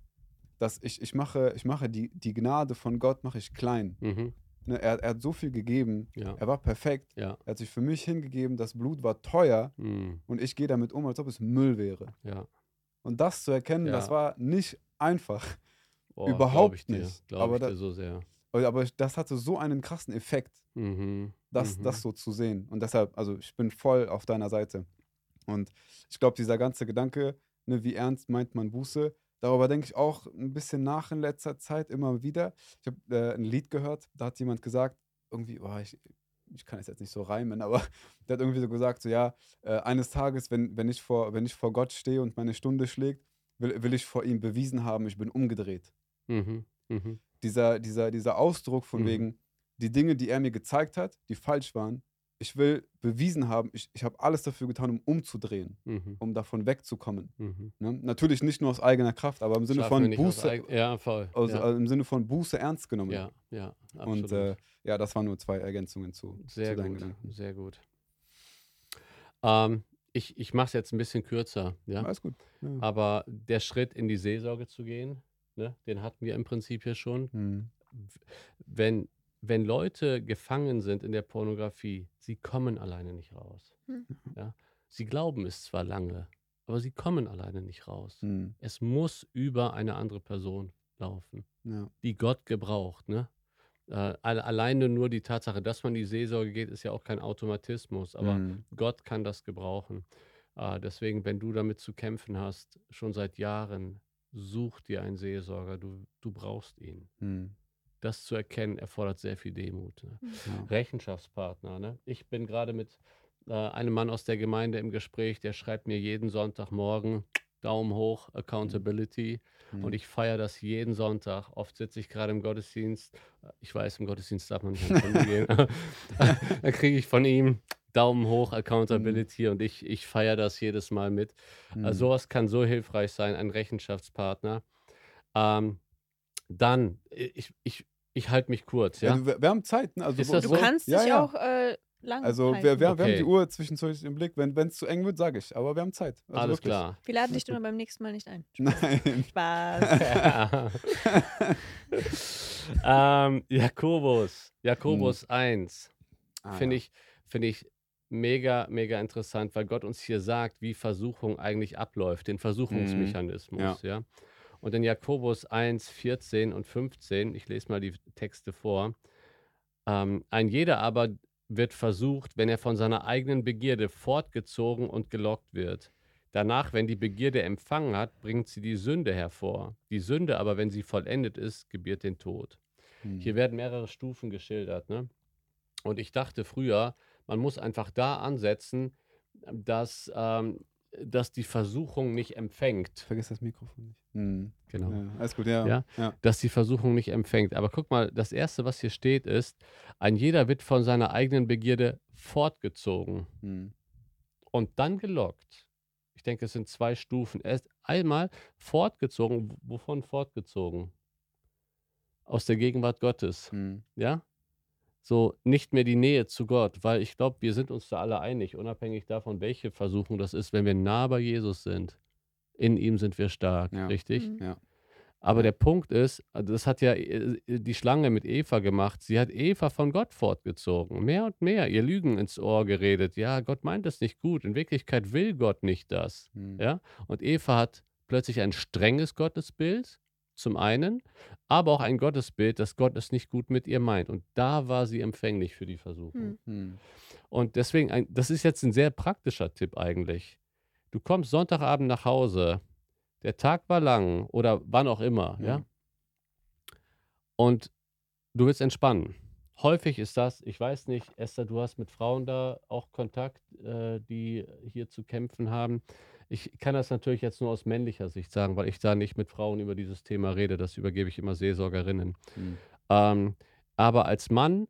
dass ich, ich mache, ich mache die, die Gnade von Gott mache ich klein. Mhm. Ne, er, er hat so viel gegeben, Ja. er war perfekt, Ja. er hat sich für mich hingegeben, das Blut war teuer Mm, und ich gehe damit um, als ob es Müll wäre. ja. Und das zu erkennen, das war nicht einfach. Boah, Überhaupt ich dir, nicht. Aber ich da- so sehr. Aber das hatte so einen krassen Effekt, Mhm. das, mhm. das so zu sehen. Und deshalb, also ich bin voll auf deiner Seite. Und ich glaube, dieser ganze Gedanke, ne, wie ernst meint man Buße, darüber denke ich auch ein bisschen nach in letzter Zeit immer wieder. Ich habe äh, ein Lied gehört, da hat jemand gesagt, irgendwie, oh, ich, ich kann es jetzt nicht so reimen, aber der hat irgendwie so gesagt, so ja, äh, eines Tages, wenn, wenn, ich vor, wenn ich vor Gott stehe und meine Stunde schlägt, will, will ich vor ihm bewiesen haben, ich bin umgedreht Mhm. Mhm. dieser, dieser, dieser Ausdruck von Mhm. wegen, die Dinge, die er mir gezeigt hat, die falsch waren, ich will bewiesen haben, ich, ich habe alles dafür getan, um umzudrehen, Mhm. um davon wegzukommen. Mhm. Ne? Natürlich nicht nur aus eigener Kraft, aber im Sinne Schaffen wir von Buße, Ja, voll. also, ja. äh, im Sinne von Buße ernst genommen. ja, ja, absolut. Und äh, ja, das waren nur zwei Ergänzungen zu, Sehr zu deinen gut, Gedanken. sehr gut. Ähm, ich ich mache es jetzt ein bisschen kürzer, ja. Alles gut. Ja. Aber der Schritt in die Seelsorge zu gehen, ne, den hatten wir im Prinzip hier schon. Hm. Wenn, wenn Leute gefangen sind in der Pornografie, sie kommen alleine nicht raus. Hm. Ja? Sie glauben es zwar lange, aber sie kommen alleine nicht raus. Hm. Es muss über eine andere Person laufen, Ja. die Gott gebraucht. Ne? Äh, alle- alleine nur die Tatsache, dass man in die Seelsorge geht, ist ja auch kein Automatismus, aber Hm. Gott kann das gebrauchen. Äh, deswegen, wenn du damit zu kämpfen hast, schon seit Jahren, such dir einen Seelsorger. Du, du brauchst ihn. Hm. Das zu erkennen, erfordert sehr viel Demut. Ne? Ja. Rechenschaftspartner. Ne? Ich bin gerade mit äh, einem Mann aus der Gemeinde im Gespräch, der schreibt mir jeden Sonntagmorgen Daumen hoch, Accountability. Hm. Und ich feiere das jeden Sonntag. Oft sitze ich gerade im Gottesdienst. Ich weiß, im Gottesdienst darf man nicht an Stunde gehen. da kriege ich von ihm Daumen hoch, Accountability. Und ich, ich feiere das jedes Mal mit. Hm. Also sowas kann so hilfreich sein, ein Rechenschaftspartner. Ähm, dann, ich, ich, ich halte mich kurz, ja. ja. Also, wir, wir haben Zeit. Ne? Also, Ist das Du so? kannst Ja, dich ja. auch äh, lang also wir, wir, wir haben Okay. die Uhr zwischendurch im Blick. Wenn es zu eng wird, sage ich. Aber wir haben Zeit. Also Alles wirklich. klar. Wir laden dich nur beim nächsten Mal nicht ein. Nein. Spaß. ähm, Jakobus, Jakobus 1, Ah, finde ja. ich, finde ich mega, mega interessant, weil Gott uns hier sagt, wie Versuchung eigentlich abläuft, den Versuchungsmechanismus, ja. Und in Jakobus 1, 14 und 15, ich lese mal die Texte vor, ähm, ein jeder aber wird versucht, wenn er von seiner eigenen Begierde fortgezogen und gelockt wird. Danach, wenn die Begierde empfangen hat, bringt sie die Sünde hervor. Die Sünde aber, wenn sie vollendet ist, gebiert den Tod. Hm. Hier werden mehrere Stufen geschildert. Ne? Und ich dachte früher, man muss einfach da ansetzen, dass, ähm, dass die Versuchung nicht empfängt. Vergiss das Mikrofon nicht. Hm. Genau. Ja, alles gut, ja. Ja. ja. Dass die Versuchung nicht empfängt. Aber guck mal, das Erste, was hier steht, ist, ein jeder wird von seiner eigenen Begierde fortgezogen Hm. und dann gelockt. Ich denke, es sind zwei Stufen. Erst einmal fortgezogen. Wovon fortgezogen? Aus der Gegenwart Gottes. Hm. Ja? So nicht mehr die Nähe zu Gott, weil ich glaube, wir sind uns da alle einig, unabhängig davon, welche Versuchung das ist, wenn wir nah bei Jesus sind. In ihm sind wir stark, Ja. richtig? Mhm. Ja. Aber der Punkt ist, das hat ja äh, die Schlange mit Eva gemacht. Sie hat Eva von Gott fortgezogen. Mehr und mehr ihr Lügen ins Ohr geredet. Ja, Gott meint das nicht gut. In Wirklichkeit will Gott nicht das. Hm. Ja? Und Eva hat plötzlich ein strenges Gottesbild, zum einen, aber auch ein Gottesbild, dass Gott es nicht gut mit ihr meint. Und da war sie empfänglich für die Versuchung. Hm. Hm. Und deswegen, ein, das ist jetzt ein sehr praktischer Tipp eigentlich. Du kommst Sonntagabend nach Hause, der Tag war lang oder wann auch immer, ja. Ja. Und du willst entspannen. häufig ist das, ich weiß nicht, Esther, du hast mit Frauen da auch Kontakt, äh, die hier zu kämpfen haben. Ich kann das natürlich jetzt nur aus männlicher Sicht sagen, weil ich da nicht mit Frauen über dieses Thema rede. Das übergebe ich immer Seelsorgerinnen. Hm. Ähm, aber als Mann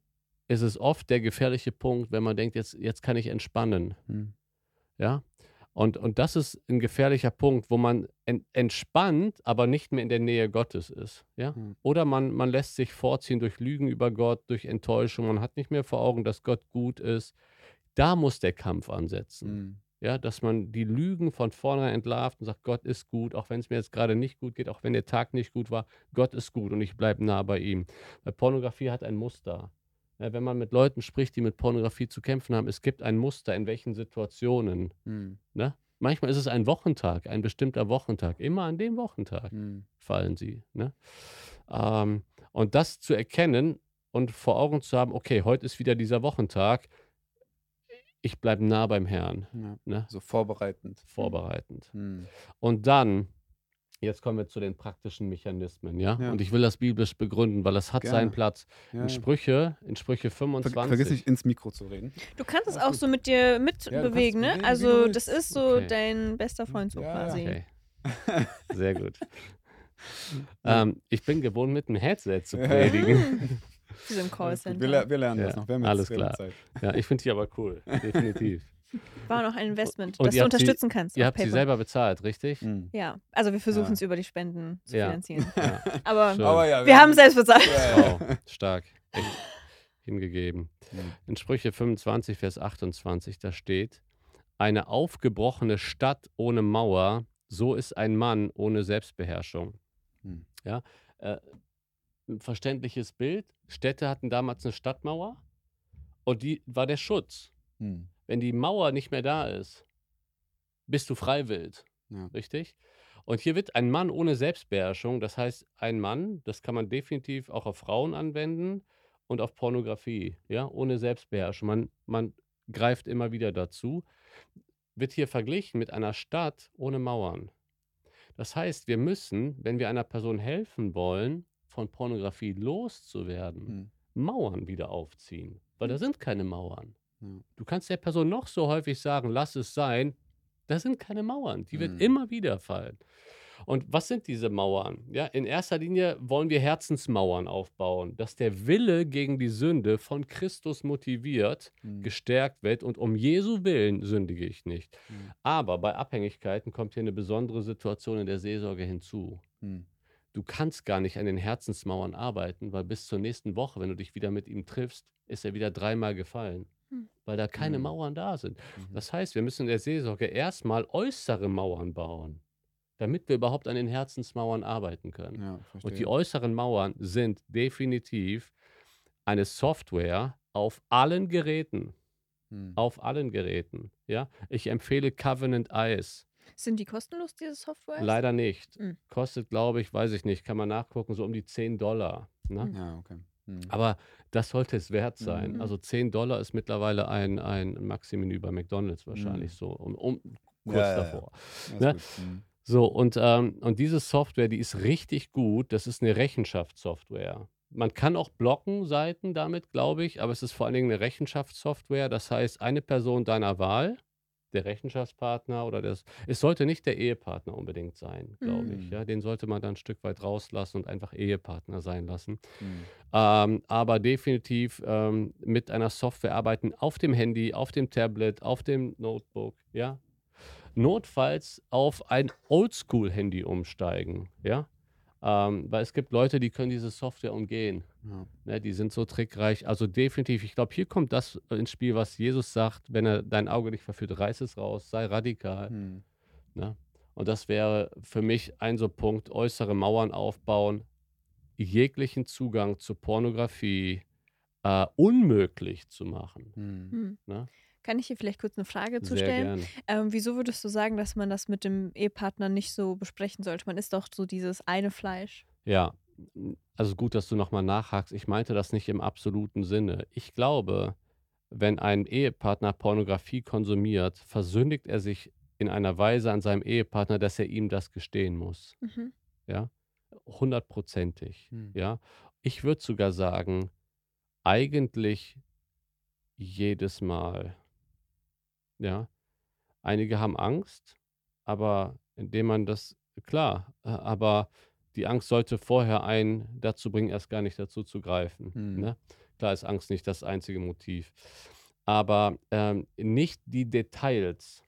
ist es oft der gefährliche Punkt, wenn man denkt, jetzt, jetzt kann ich entspannen. Hm. Ja. Und, und das ist ein gefährlicher Punkt, wo man en, entspannt, aber nicht mehr in der Nähe Gottes ist. Ja? Hm. Oder man, man lässt sich vorziehen durch Lügen über Gott, durch Enttäuschung. Man hat nicht mehr vor Augen, dass Gott gut ist. Da muss der Kampf ansetzen. Ja, dass man die Lügen von vornherein entlarvt und sagt, Gott ist gut, auch wenn es mir jetzt gerade nicht gut geht, auch wenn der Tag nicht gut war, Gott ist gut und ich bleibe nah bei ihm. Weil Pornografie hat ein Muster. Ja, wenn man mit Leuten spricht, die mit Pornografie zu kämpfen haben, es gibt ein Muster, in welchen Situationen. Hm. Ne? Manchmal ist es ein Wochentag, ein bestimmter Wochentag. Immer an dem Wochentag Hm. fallen sie. Ne? Ähm, und das zu erkennen und vor Augen zu haben, okay, heute ist wieder dieser Wochentag, ich bleibe nah beim Herrn, Ja. ne? So vorbereitend. vorbereitend. Hm. Und dann, jetzt kommen wir zu den praktischen Mechanismen, ja? Ja. Und ich will das biblisch begründen, weil es hat Gerne. seinen Platz. Ja, In ja. Sprüche, in Sprüche Ver 25. vergiss nicht ins Mikro zu reden. Du kannst es auch so mit dir mitbewegen, ne? bewegen, Also das ist so Okay. dein bester Freund so quasi. Okay. Sehr gut. ähm, ich bin gewohnt, mit einem Headset zu Ja. predigen. Wie so im Alles gut. Callcenter. Wir, wir lernen das Ja, noch. Wir haben alles wir klar. Zeit. ja, ich finde die aber cool, definitiv. War noch ein Investment, Und das du sie- unterstützen kannst. Ihr habt sie Paper. selber bezahlt, richtig? Hm. Ja, also wir versuchen Ja. es über die Spenden zu Ja. finanzieren. Ja. Aber. Aber ja, wir haben es selbst bezahlt. Ja, ja. Wow, stark. Echt hingegeben. Hm. In Sprüche 25, Vers 28, da steht, eine aufgebrochene Stadt ohne Mauer, so ist ein Mann ohne Selbstbeherrschung. Hm. Ja, äh, ein verständliches Bild. Städte hatten damals eine Stadtmauer und die war der Schutz. Hm. Wenn die Mauer nicht mehr da ist, bist du freiwillig. Ja. Richtig? Und hier wird ein Mann ohne Selbstbeherrschung, das heißt ein Mann, das kann man definitiv auch auf Frauen anwenden und auf Pornografie, ja, ohne Selbstbeherrschung. Man, man greift immer wieder dazu, wird hier verglichen mit einer Stadt ohne Mauern. Das heißt, wir müssen, wenn wir einer Person helfen wollen, von Pornografie loszuwerden, Hm. Mauern wieder aufziehen, weil da sind keine Mauern. Ja. Du kannst der Person noch so häufig sagen, lass es sein. Da sind keine Mauern. Die wird Mhm. immer wieder fallen. Und was sind diese Mauern? Ja, in erster Linie wollen wir Herzensmauern aufbauen, dass der Wille gegen die Sünde von Christus motiviert, Hm. gestärkt wird und um Jesu Willen sündige ich nicht. Hm. Aber bei Abhängigkeiten kommt hier eine besondere Situation in der Seelsorge hinzu. Hm. Du kannst gar nicht an den Herzensmauern arbeiten, weil bis zur nächsten Woche, wenn du dich wieder mit ihm triffst, ist er wieder dreimal gefallen, Hm. weil da keine Mhm. Mauern da sind. Mhm. Das heißt, wir müssen in der Seelsorge erstmal äußere Mauern bauen, damit wir überhaupt an den Herzensmauern arbeiten können. Ja, Und die äußeren Mauern sind definitiv eine Software auf allen Geräten. Hm. Auf allen Geräten. Ja? Ich empfehle Covenant Eyes. Sind die kostenlos, diese Software? Leider nicht. Mhm. Kostet, glaube ich, weiß ich nicht, kann man nachgucken, so um die 10 Dollar. Ne? Mhm. Ja, okay. Hm. Aber das sollte es wert sein. Mhm. Also 10 Dollar ist mittlerweile ein, ein Maxi-Menü bei McDonalds wahrscheinlich Mhm. so. Um, um, kurz Ja, ja, ja. davor. Alles ne? Hm. So, und, ähm, und diese Software, die ist richtig gut. Das ist eine Rechenschaftssoftware. Man kann auch blocken Seiten damit, glaube ich, aber es ist vor allen Dingen eine Rechenschaftssoftware. Das heißt, eine Person deiner Wahl, der Rechenschaftspartner oder das, es sollte nicht der Ehepartner unbedingt sein, glaube ich. Mhm. Ja, den sollte man dann ein Stück weit rauslassen und einfach Ehepartner sein lassen. Hm. Ähm, aber definitiv ähm, mit einer Software arbeiten auf dem Handy, auf dem Tablet, auf dem Notebook, ja. Notfalls auf ein Oldschool-Handy umsteigen, ja. Ähm, weil es gibt Leute, die können diese Software umgehen. Ja. Ne, die sind so trickreich. Also definitiv, ich glaube, hier kommt das ins Spiel, was Jesus sagt, wenn er dein Auge nicht verführt, reiß es raus, sei radikal. Hm. Ne? Und das wäre für mich ein so Punkt, äußere Mauern aufbauen, jeglichen Zugang zu Pornografie äh, unmöglich zu machen. Hm. Hm. Ne? Kann ich hier vielleicht kurz eine Frage zu stellen? Ähm, wieso würdest du sagen, dass man das mit dem Ehepartner nicht so besprechen sollte? Man isst doch so dieses eine Fleisch. Ja, also gut, dass du nochmal nachhakst. Ich meinte das nicht im absoluten Sinne. Ich glaube, wenn ein Ehepartner Pornografie konsumiert, versündigt er sich in einer Weise an seinem Ehepartner, dass er ihm das gestehen muss. Mhm. Ja, hundertprozentig. Hm. Ja, ich würde sogar sagen, eigentlich jedes Mal. Ja. Einige haben Angst, aber indem man das, klar, äh, aber die Angst sollte vorher einen dazu bringen, erst gar nicht dazu zu greifen. Hm. Ne? Klar ist Angst nicht das einzige Motiv. Aber ähm, nicht die Details,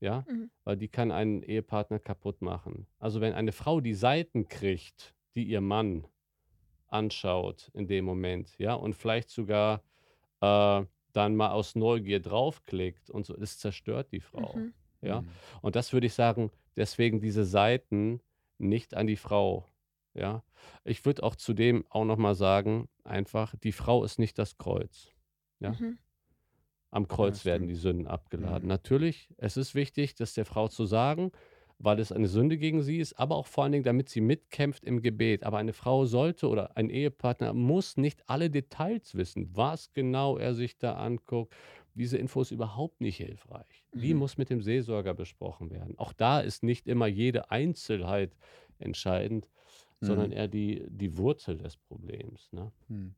ja, Mhm. weil die kann einen Ehepartner kaputt machen. Also wenn eine Frau die Seiten kriegt, die ihr Mann anschaut in dem Moment, ja, und vielleicht sogar äh, dann mal aus Neugier draufklickt und so, das zerstört die Frau. Mhm. Ja, Mhm. und das würde ich sagen, deswegen diese Seiten nicht an die Frau. Ja, ich würde auch zudem auch nochmal sagen, einfach, die Frau ist nicht das Kreuz. Ja, Mhm. am Kreuz das werden die Sünden abgeladen. Mhm. Natürlich, es ist wichtig, das der Frau zu sagen, weil es eine Sünde gegen sie ist, aber auch vor allen Dingen, damit sie mitkämpft im Gebet. Aber eine Frau sollte oder ein Ehepartner muss nicht alle Details wissen, was genau er sich da anguckt. Diese Info ist überhaupt nicht hilfreich. Die Mhm. muss mit dem Seelsorger besprochen werden. Auch da ist nicht immer jede Einzelheit entscheidend, sondern Mhm. eher die, die Wurzel des Problems. Ne? Hm.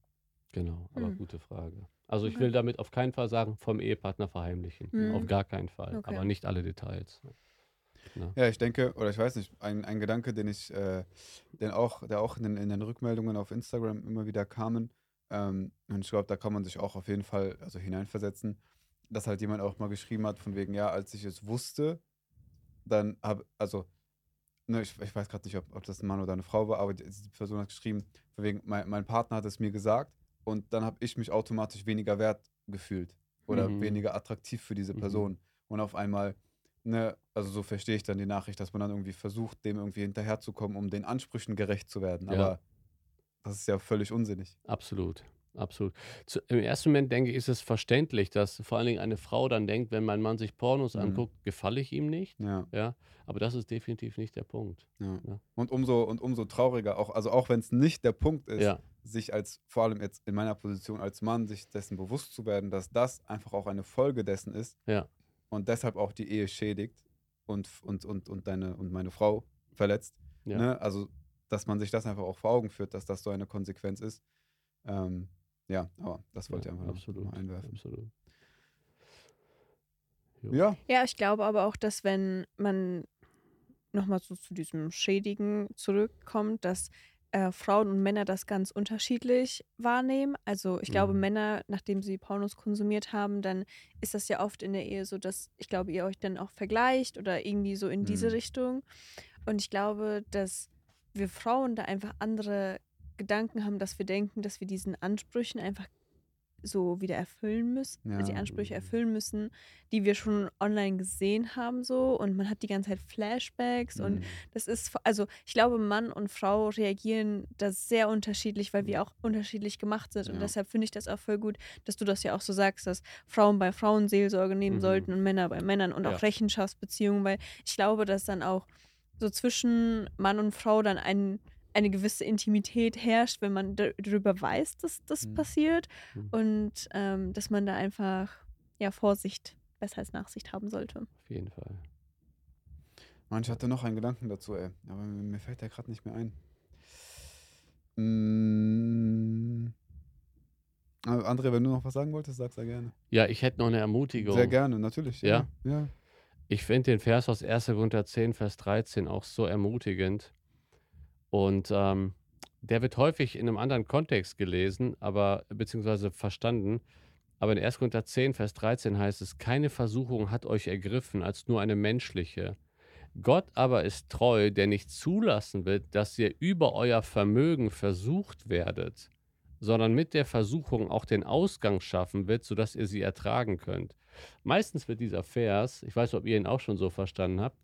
Genau, aber Mhm. gute Frage. Also ich Okay. will damit auf keinen Fall sagen, vom Ehepartner verheimlichen. Mhm. Auf gar keinen Fall. Okay. Aber nicht alle Details. Ne? Ja, ich denke, oder ich weiß nicht, ein, ein Gedanke, den ich, äh, den auch, der auch in den, in den Rückmeldungen auf Instagram immer wieder kamen, ähm, und ich glaube, da kann man sich auch auf jeden Fall also hineinversetzen, dass halt jemand auch mal geschrieben hat, von wegen, ja, als ich es wusste, dann habe, also, ne, ich, ich weiß gerade nicht, ob, ob das ein Mann oder eine Frau war, aber die, die Person hat geschrieben, von wegen, mein, mein Partner hat es mir gesagt und dann habe ich mich automatisch weniger wert gefühlt oder Mhm. weniger attraktiv für diese Mhm. Person. Und auf einmal ne, also so verstehe ich dann die Nachricht, dass man dann irgendwie versucht, dem irgendwie hinterherzukommen, um den Ansprüchen gerecht zu werden. Ja. Aber das ist ja völlig unsinnig. Absolut. Absolut. Zu, Im ersten Moment denke ich, ist es verständlich, dass vor allen Dingen eine Frau dann denkt, wenn mein Mann sich Pornos Mhm. anguckt, gefalle ich ihm nicht. Ja, Ja, aber das ist definitiv nicht der Punkt. ja. Ja. Und umso und umso trauriger, auch, also auch wenn es nicht der Punkt ist, sich als, vor allem jetzt in meiner Position als Mann, sich dessen bewusst zu werden, dass das einfach auch eine Folge dessen ist ja, und deshalb auch die Ehe schädigt und, und, und, und deine und meine Frau verletzt. ja. Ne? Also, dass man sich das einfach auch vor Augen führt, dass das so eine Konsequenz ist. Ähm, ja, aber das wollte ja, ich einfach noch absolut, mal einwerfen. absolut. Ja, Ja, ich glaube aber auch, dass wenn man nochmal so zu diesem Schädigen zurückkommt, dass äh, Frauen und Männer das ganz unterschiedlich wahrnehmen. Also ich glaube, Mhm. Männer, nachdem sie Pornos konsumiert haben, dann ist das ja oft in der Ehe so, dass ich glaube, ihr euch dann auch vergleicht oder irgendwie so in diese Mhm. Richtung. Und ich glaube, dass wir Frauen da einfach andere Gedanken haben, dass wir denken, dass wir diesen Ansprüchen einfach so wieder erfüllen müssen, Ja. die Ansprüche erfüllen müssen, die wir schon online gesehen haben so und man hat die ganze Zeit Flashbacks und Mhm. das ist also ich glaube Mann und Frau reagieren da sehr unterschiedlich, weil wir auch unterschiedlich gemacht sind und Ja. deshalb finde ich das auch voll gut, dass du das ja auch so sagst, dass Frauen bei Frauen Seelsorge nehmen Mhm. sollten und Männer bei Männern und Ja. auch Rechenschaftsbeziehungen, weil ich glaube, dass dann auch so zwischen Mann und Frau dann ein eine gewisse Intimität herrscht, wenn man da- darüber weiß, dass das Mhm. passiert Mhm. und ähm, dass man da einfach ja Vorsicht besser als Nachsicht haben sollte. Auf jeden Fall. Mann, ich hatte noch einen Gedanken dazu, ey. Aber mir, mir fällt der gerade nicht mehr ein. Mm. Aber André, wenn du noch was sagen wolltest, sag's sehr gerne. Ja, ich hätte noch eine Ermutigung. Sehr gerne, natürlich. Ja. ja. Ich finde den Vers aus 1. Korinther 10, Vers 13 auch so ermutigend. Und ähm, der wird häufig in einem anderen Kontext gelesen, aber beziehungsweise verstanden. Aber in 1. Korinther 10, Vers 13 heißt es, keine Versuchung hat euch ergriffen als nur eine menschliche. Gott aber ist treu, der nicht zulassen wird, dass ihr über euer Vermögen versucht werdet, sondern mit der Versuchung auch den Ausgang schaffen wird, sodass ihr sie ertragen könnt. Meistens wird dieser Vers, ich weiß nicht, ob ihr ihn auch schon so verstanden habt,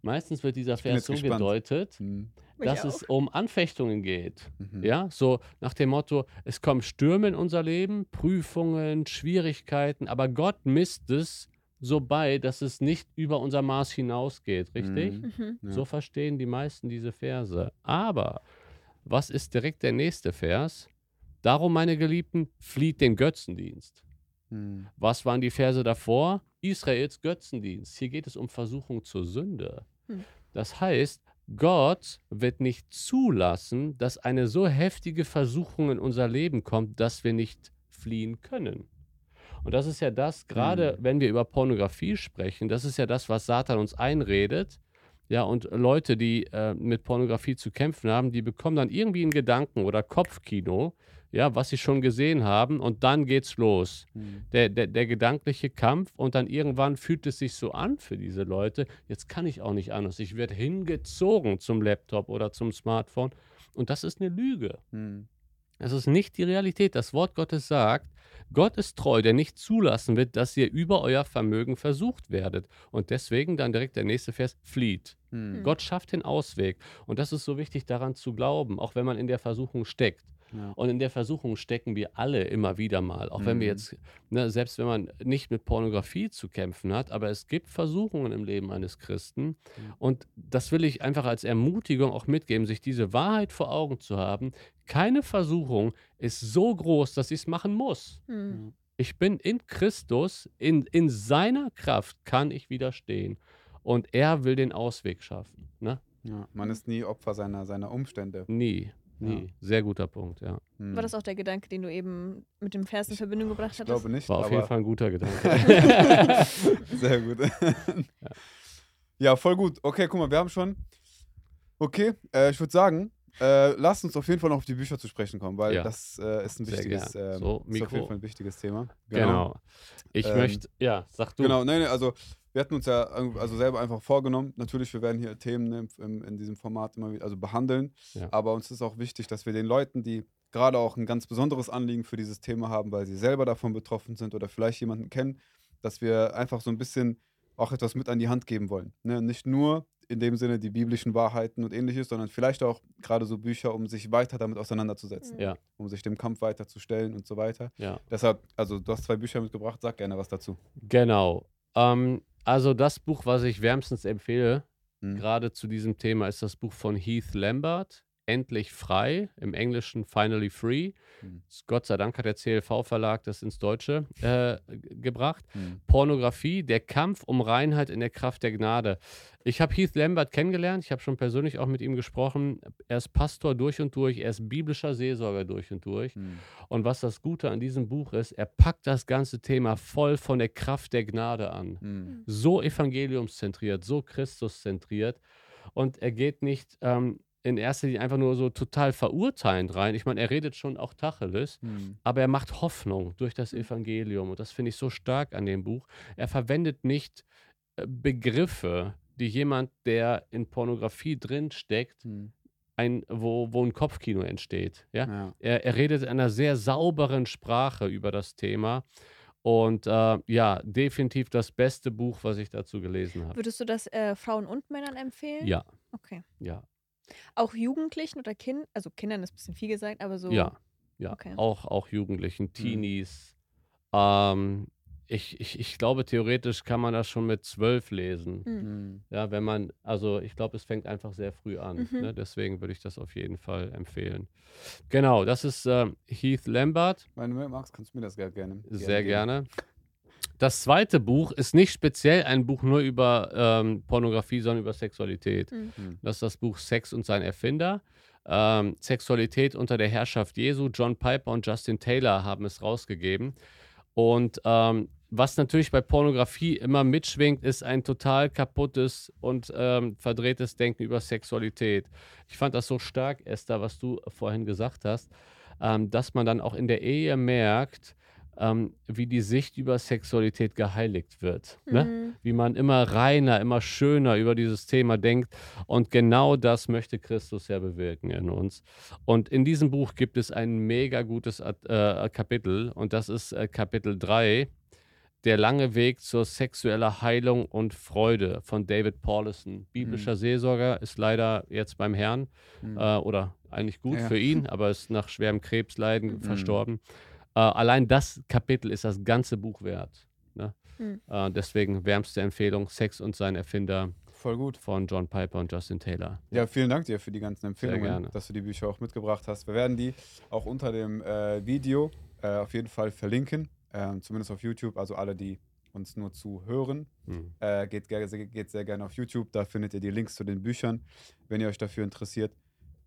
meistens wird dieser Vers so gespannt. gedeutet, Hm. Dass es um Anfechtungen geht. Mhm. Ja, so nach dem Motto, es kommen Stürme in unser Leben, Prüfungen, Schwierigkeiten, aber Gott misst es so bei, dass es nicht über unser Maß hinausgeht, richtig? Mhm. Mhm. Ja. So verstehen die meisten diese Verse. Aber was ist direkt der nächste Vers? Darum, meine Geliebten, flieht den Götzendienst. Hm. Was waren die Verse davor? Israels Götzendienst. Hier geht es um Versuchung zur Sünde. Hm. Das heißt, Gott wird nicht zulassen, dass eine so heftige Versuchung in unser Leben kommt, dass wir nicht fliehen können. Und das ist ja das, gerade Mhm. wenn wir über Pornografie sprechen, das ist ja das, was Satan uns einredet. Ja, und Leute, die äh, mit Pornografie zu kämpfen haben, die bekommen dann irgendwie einen Gedanken oder Kopfkino, ja, was sie schon gesehen haben, und dann geht's los. Mhm. Der, der, der gedankliche Kampf und dann irgendwann fühlt es sich so an für diese Leute, jetzt kann ich auch nicht anders. Ich werde hingezogen zum Laptop oder zum Smartphone. Und das ist eine Lüge. Mhm. Es ist nicht die Realität. Das Wort Gottes sagt, Gott ist treu, der nicht zulassen wird, dass ihr über euer Vermögen versucht werdet. Und deswegen dann direkt der nächste Vers, flieht. Mhm. Gott schafft den Ausweg. Und das ist so wichtig daran zu glauben, auch wenn man in der Versuchung steckt. Ja. Und in der Versuchung stecken wir alle immer wieder mal. Auch wenn wir Mhm. jetzt, ne, selbst wenn man nicht mit Pornografie zu kämpfen hat, aber es gibt Versuchungen im Leben eines Christen. Und das will ich einfach als Ermutigung auch mitgeben, sich diese Wahrheit vor Augen zu haben. Keine Versuchung ist so groß, dass ich es machen muss. Hm. Ich bin in Christus, in, in seiner Kraft kann ich widerstehen. Und er will den Ausweg schaffen. Ne? Ja. Man ist nie Opfer seiner, seiner Umstände. Nie, nie. Sehr guter Punkt, ja. Mhm. War das auch der Gedanke, den du eben mit dem Vers in Verbindung gebracht Ich hattest? glaube nicht. War auf aber jeden Fall ein guter Gedanke. Sehr gut. ja. voll gut. Okay, guck mal, wir haben schon. Okay, äh, ich würde sagen, äh, lasst uns auf jeden Fall noch auf die Bücher zu sprechen kommen, weil Ja. das äh, ist ein Sehr wichtiges, ähm, So, ist auf Mikro. jeden Fall ein wichtiges Thema. genau. Ich Ähm, möchte, ja, sag du. Genau, nee, nee, also wir hatten uns ja also selber einfach vorgenommen. Natürlich, wir werden hier Themen ne, im, in diesem Format immer wieder also behandeln. Ja. Aber uns ist auch wichtig, dass wir den Leuten, die gerade auch ein ganz besonderes Anliegen für dieses Thema haben, weil sie selber davon betroffen sind oder vielleicht jemanden kennen, dass wir einfach so ein bisschen auch etwas mit an die Hand geben wollen. Ne? Nicht nur in dem Sinne die biblischen Wahrheiten und ähnliches, sondern vielleicht auch gerade so Bücher, um sich weiter damit auseinanderzusetzen, Ja. um sich dem Kampf weiterzustellen und so weiter. Ja, Deshalb, also du hast zwei Bücher mitgebracht, sag gerne was dazu. genau. Ähm, also das Buch, was ich wärmstens empfehle, Mhm. gerade zu diesem Thema, ist das Buch von Heath Lambert, Endlich frei, im Englischen Finally Free. Mhm. Gott sei Dank hat der CLV-Verlag das ins Deutsche äh, gebracht. Mhm. Pornografie, der Kampf um Reinheit in der Kraft der Gnade. Ich habe Heath Lambert kennengelernt, ich habe schon persönlich auch mit ihm gesprochen. Er ist Pastor durch und durch, er ist biblischer Seelsorger durch und durch. Mhm. Und was das Gute an diesem Buch ist, er packt das ganze Thema voll von der Kraft der Gnade an. Mhm. So evangeliumszentriert, so Christuszentriert. Und er geht nicht ähm, in erster Linie einfach nur so total verurteilend rein. Ich meine, er redet schon auch Tacheles, Mhm. aber er macht Hoffnung durch das Evangelium. Und das finde ich so stark an dem Buch. Er verwendet nicht äh, Begriffe, die jemand, der in Pornografie drinsteckt, Mhm. ein, wo, wo ein Kopfkino entsteht. Ja? Ja. Er, er redet in einer sehr sauberen Sprache über das Thema. Und äh, ja, definitiv das beste Buch, was ich dazu gelesen habe. Würdest du das äh, Frauen und Männern empfehlen? Ja, Okay. ja, Auch Jugendlichen oder Kindern? Also Kindern ist ein bisschen viel gesagt, aber so. ja, ja. Okay. Auch, auch Jugendlichen, Teenies. Ähm, ich, ich, ich glaube, theoretisch kann man das schon mit zwölf lesen. Mhm. Mhm. Ja, wenn man, also ich glaube, es fängt einfach sehr früh an. Mhm. Ne? Deswegen würde ich das auf jeden Fall empfehlen. Genau, das ist ähm, Heath Lambert. Wenn du magst, kannst du mir das gerne gerne. Sehr geben. gerne. Das zweite Buch ist nicht speziell ein Buch nur über ähm, Pornografie, sondern über Sexualität. Mhm. Mhm. Das ist das Buch Sex und sein Erfinder. Ähm, Sexualität unter der Herrschaft Jesu. John Piper und Justin Taylor haben es rausgegeben. Und ähm, was natürlich bei Pornografie immer mitschwingt, ist ein total kaputtes und ähm, verdrehtes Denken über Sexualität. Ich fand das so stark, Esther, was du vorhin gesagt hast, ähm, dass man dann auch in der Ehe merkt, ähm, wie die Sicht über Sexualität geheiligt wird. Ne? Mhm. wie man immer reiner, immer schöner über dieses Thema denkt. Und genau das möchte Christus ja bewirken in uns. Und in diesem Buch gibt es ein mega gutes äh, Kapitel und das ist äh, Kapitel 3. Der lange Weg zur sexueller Heilung und Freude von David Paulison. Biblischer Seelsorger ist leider jetzt beim Herrn Mhm. äh, oder eigentlich gut Ja. für ihn, aber ist nach schwerem Krebsleiden Mhm. verstorben. Äh, allein das Kapitel ist das ganze Buch wert. Ne? Mhm. Äh, deswegen wärmste Empfehlung: Sex und sein Erfinder Voll gut. von John Piper und Justin Taylor. Ja, vielen Dank dir für die ganzen Empfehlungen, gerne. dass du die Bücher auch mitgebracht hast. Wir werden die auch unter dem äh, Video äh, auf jeden Fall verlinken, ähm, zumindest auf YouTube. Also alle, die uns nur zu hören, Hm. äh, geht, ge- geht sehr gerne auf YouTube. Da findet ihr die Links zu den Büchern, wenn ihr euch dafür interessiert.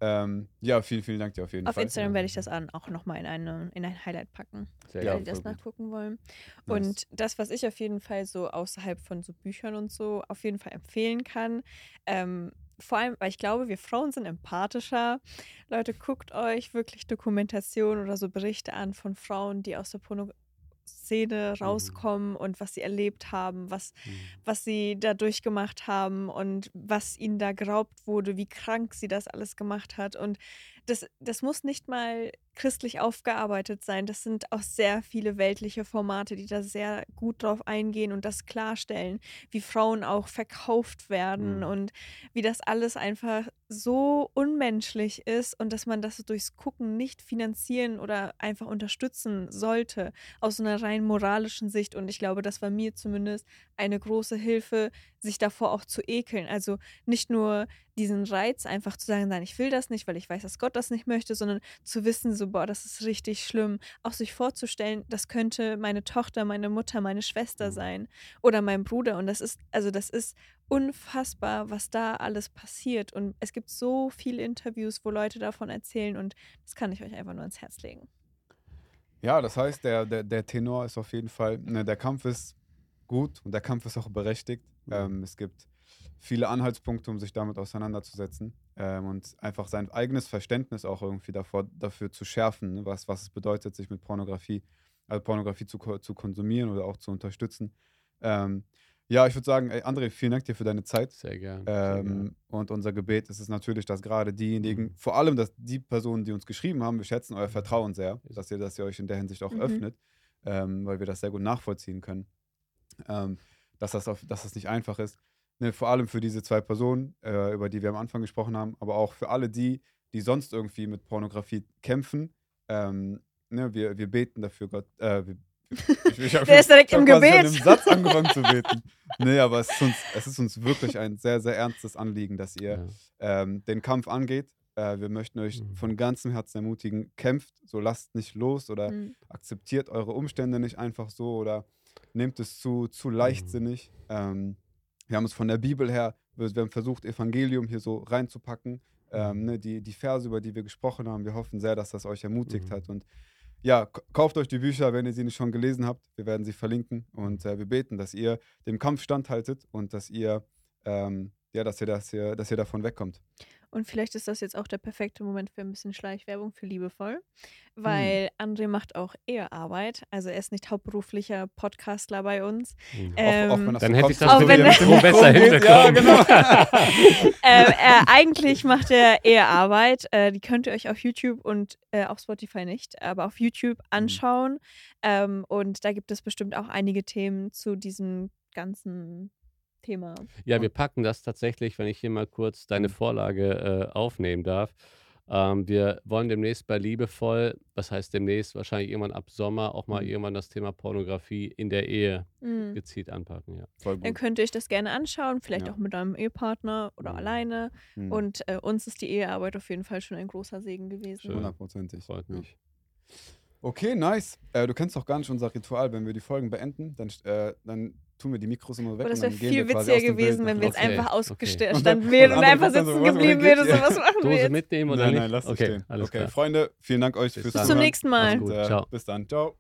Ähm, ja, vielen, vielen Dank dir auf jeden Auf Fall. Instagram werde ich das an, auch nochmal in, eine, in ein Highlight packen, Sehr Ja, wenn die das gut. nachgucken wollen. Nice. Und das, was ich auf jeden Fall so außerhalb von so Büchern und so auf jeden Fall empfehlen kann, ähm, vor allem, weil ich glaube, wir Frauen sind empathischer. Leute, guckt euch wirklich Dokumentation oder so Berichte an von Frauen, die aus der Pornoszene rauskommen und was sie erlebt haben, was Hm. was sie da durchgemacht haben und was ihnen da geraubt wurde, wie krank sie das alles gemacht hat. Und das, das muss nicht mal christlich aufgearbeitet sein. Das sind auch sehr viele weltliche Formate, die da sehr gut drauf eingehen und das klarstellen, wie Frauen auch verkauft werden Mhm. und wie das alles einfach so unmenschlich ist und dass man das durchs Gucken nicht finanzieren oder einfach unterstützen sollte aus einer rein moralischen Sicht. Und ich glaube, das war mir zumindest eine große Hilfe, sich davor auch zu ekeln. Also nicht nur diesen Reiz einfach zu sagen, nein, ich will das nicht, weil ich weiß, dass Gott das nicht möchte, sondern zu wissen, so, boah, das ist richtig schlimm. Auch sich vorzustellen, das könnte meine Tochter, meine Mutter, meine Schwester Mhm. sein oder mein Bruder. Und das ist, also das ist unfassbar, was da alles passiert. Und es gibt so viele Interviews, wo Leute davon erzählen und das kann ich euch einfach nur ans Herz legen. Ja, das heißt, der, der, der Tenor ist auf jeden Fall, ne, der Kampf ist gut und der Kampf ist auch berechtigt. Mhm. Ähm, es gibt viele Anhaltspunkte, um sich damit auseinanderzusetzen ähm, und einfach sein eigenes Verständnis auch irgendwie davor, dafür zu schärfen, ne, was, was es bedeutet, sich mit Pornografie, also Pornografie zu, zu konsumieren oder auch zu unterstützen. Ähm, ja, ich würde sagen, ey, André, vielen Dank dir für deine Zeit. Sehr gern. sehr gern. Ähm, und unser Gebet ist es natürlich, dass gerade diejenigen, Mhm. vor allem dass die Personen, die uns geschrieben haben, wir schätzen euer Vertrauen sehr, dass ihr, dass ihr euch in der Hinsicht auch Mhm. öffnet, ähm, weil wir das sehr gut nachvollziehen können. Ähm, dass, das auf, dass das nicht einfach ist. Ne, vor allem für diese zwei Personen, äh, über die wir am Anfang gesprochen haben, aber auch für alle die, die sonst irgendwie mit Pornografie kämpfen. Ähm, ne, wir, wir beten dafür, Gott. Äh, wir, ich, ich hab Der ist direkt ich im Gebet. Schon im Satz angefangen zu beten. Nee, aber es ist, uns, es ist uns wirklich ein sehr, sehr ernstes Anliegen, dass ihr Ja. ähm, den Kampf angeht. Äh, wir möchten euch Mhm. von ganzem Herzen ermutigen, kämpft, so lasst nicht los oder Mhm. akzeptiert eure Umstände nicht einfach so oder nehmt es zu, zu leichtsinnig. Ähm, wir haben es von der Bibel her, wir, wir haben versucht, Evangelium hier so reinzupacken. Ähm, Mhm. ne, die, die Verse, über die wir gesprochen haben, wir hoffen sehr, dass das euch ermutigt Mhm. hat. Und ja, kauft euch die Bücher, wenn ihr sie nicht schon gelesen habt. Wir werden sie verlinken und äh, wir beten, dass ihr dem Kampf standhaltet und dass ihr, ähm, ja, dass ihr, dass ihr, dass ihr davon wegkommt. Und vielleicht ist das jetzt auch der perfekte Moment für ein bisschen Schleichwerbung für liebevoll, Hm. weil André macht auch Ehearbeit. Also er ist nicht hauptberuflicher Podcastler bei uns. Mhm. Ähm, auch, auch wenn das Dann so hätte kommt, ich das Auch so wenn- wie er mit dem Mikro besser geht. Ja, genau. ähm, er, eigentlich macht er Ehearbeit. Äh, die könnt ihr euch auf YouTube und äh, auf Spotify nicht, aber auf YouTube Mhm. anschauen. Ähm, und da gibt es bestimmt auch einige Themen zu diesem ganzen Thema. Ja, wir packen das tatsächlich, wenn ich hier mal kurz deine Vorlage äh, aufnehmen darf. Ähm, wir wollen demnächst bei Liebevoll, was heißt demnächst, wahrscheinlich irgendwann ab Sommer auch mal Mhm. irgendwann das Thema Pornografie in der Ehe Mhm. gezielt anpacken. Ja. Voll Dann gut. könnt ihr euch das gerne anschauen, vielleicht Ja. auch mit eurem Ehepartner oder Mhm. alleine. Hm, Und äh, uns ist die Ehearbeit auf jeden Fall schon ein großer Segen gewesen. Hundertprozentig. Freut Ja. mich. Okay, nice. Äh, du kennst doch gar nicht unser Ritual. Wenn wir die Folgen beenden, dann, äh, dann tun wir die Mikros immer weg. Aber das und wäre viel witziger gewesen, wenn wir jetzt Okay, einfach okay. ausgestanden Und dann- wären und und einfach sitzen geblieben wären. hier? So, was machen wir Dose mitnehmen oder Nein, nicht? nein, lass es okay, stehen. alles okay, klar. Freunde, vielen Dank euch Bis fürs dann. Bis zum Zuhören. nächsten Mal. Und, äh, Ciao. Bis dann. Ciao.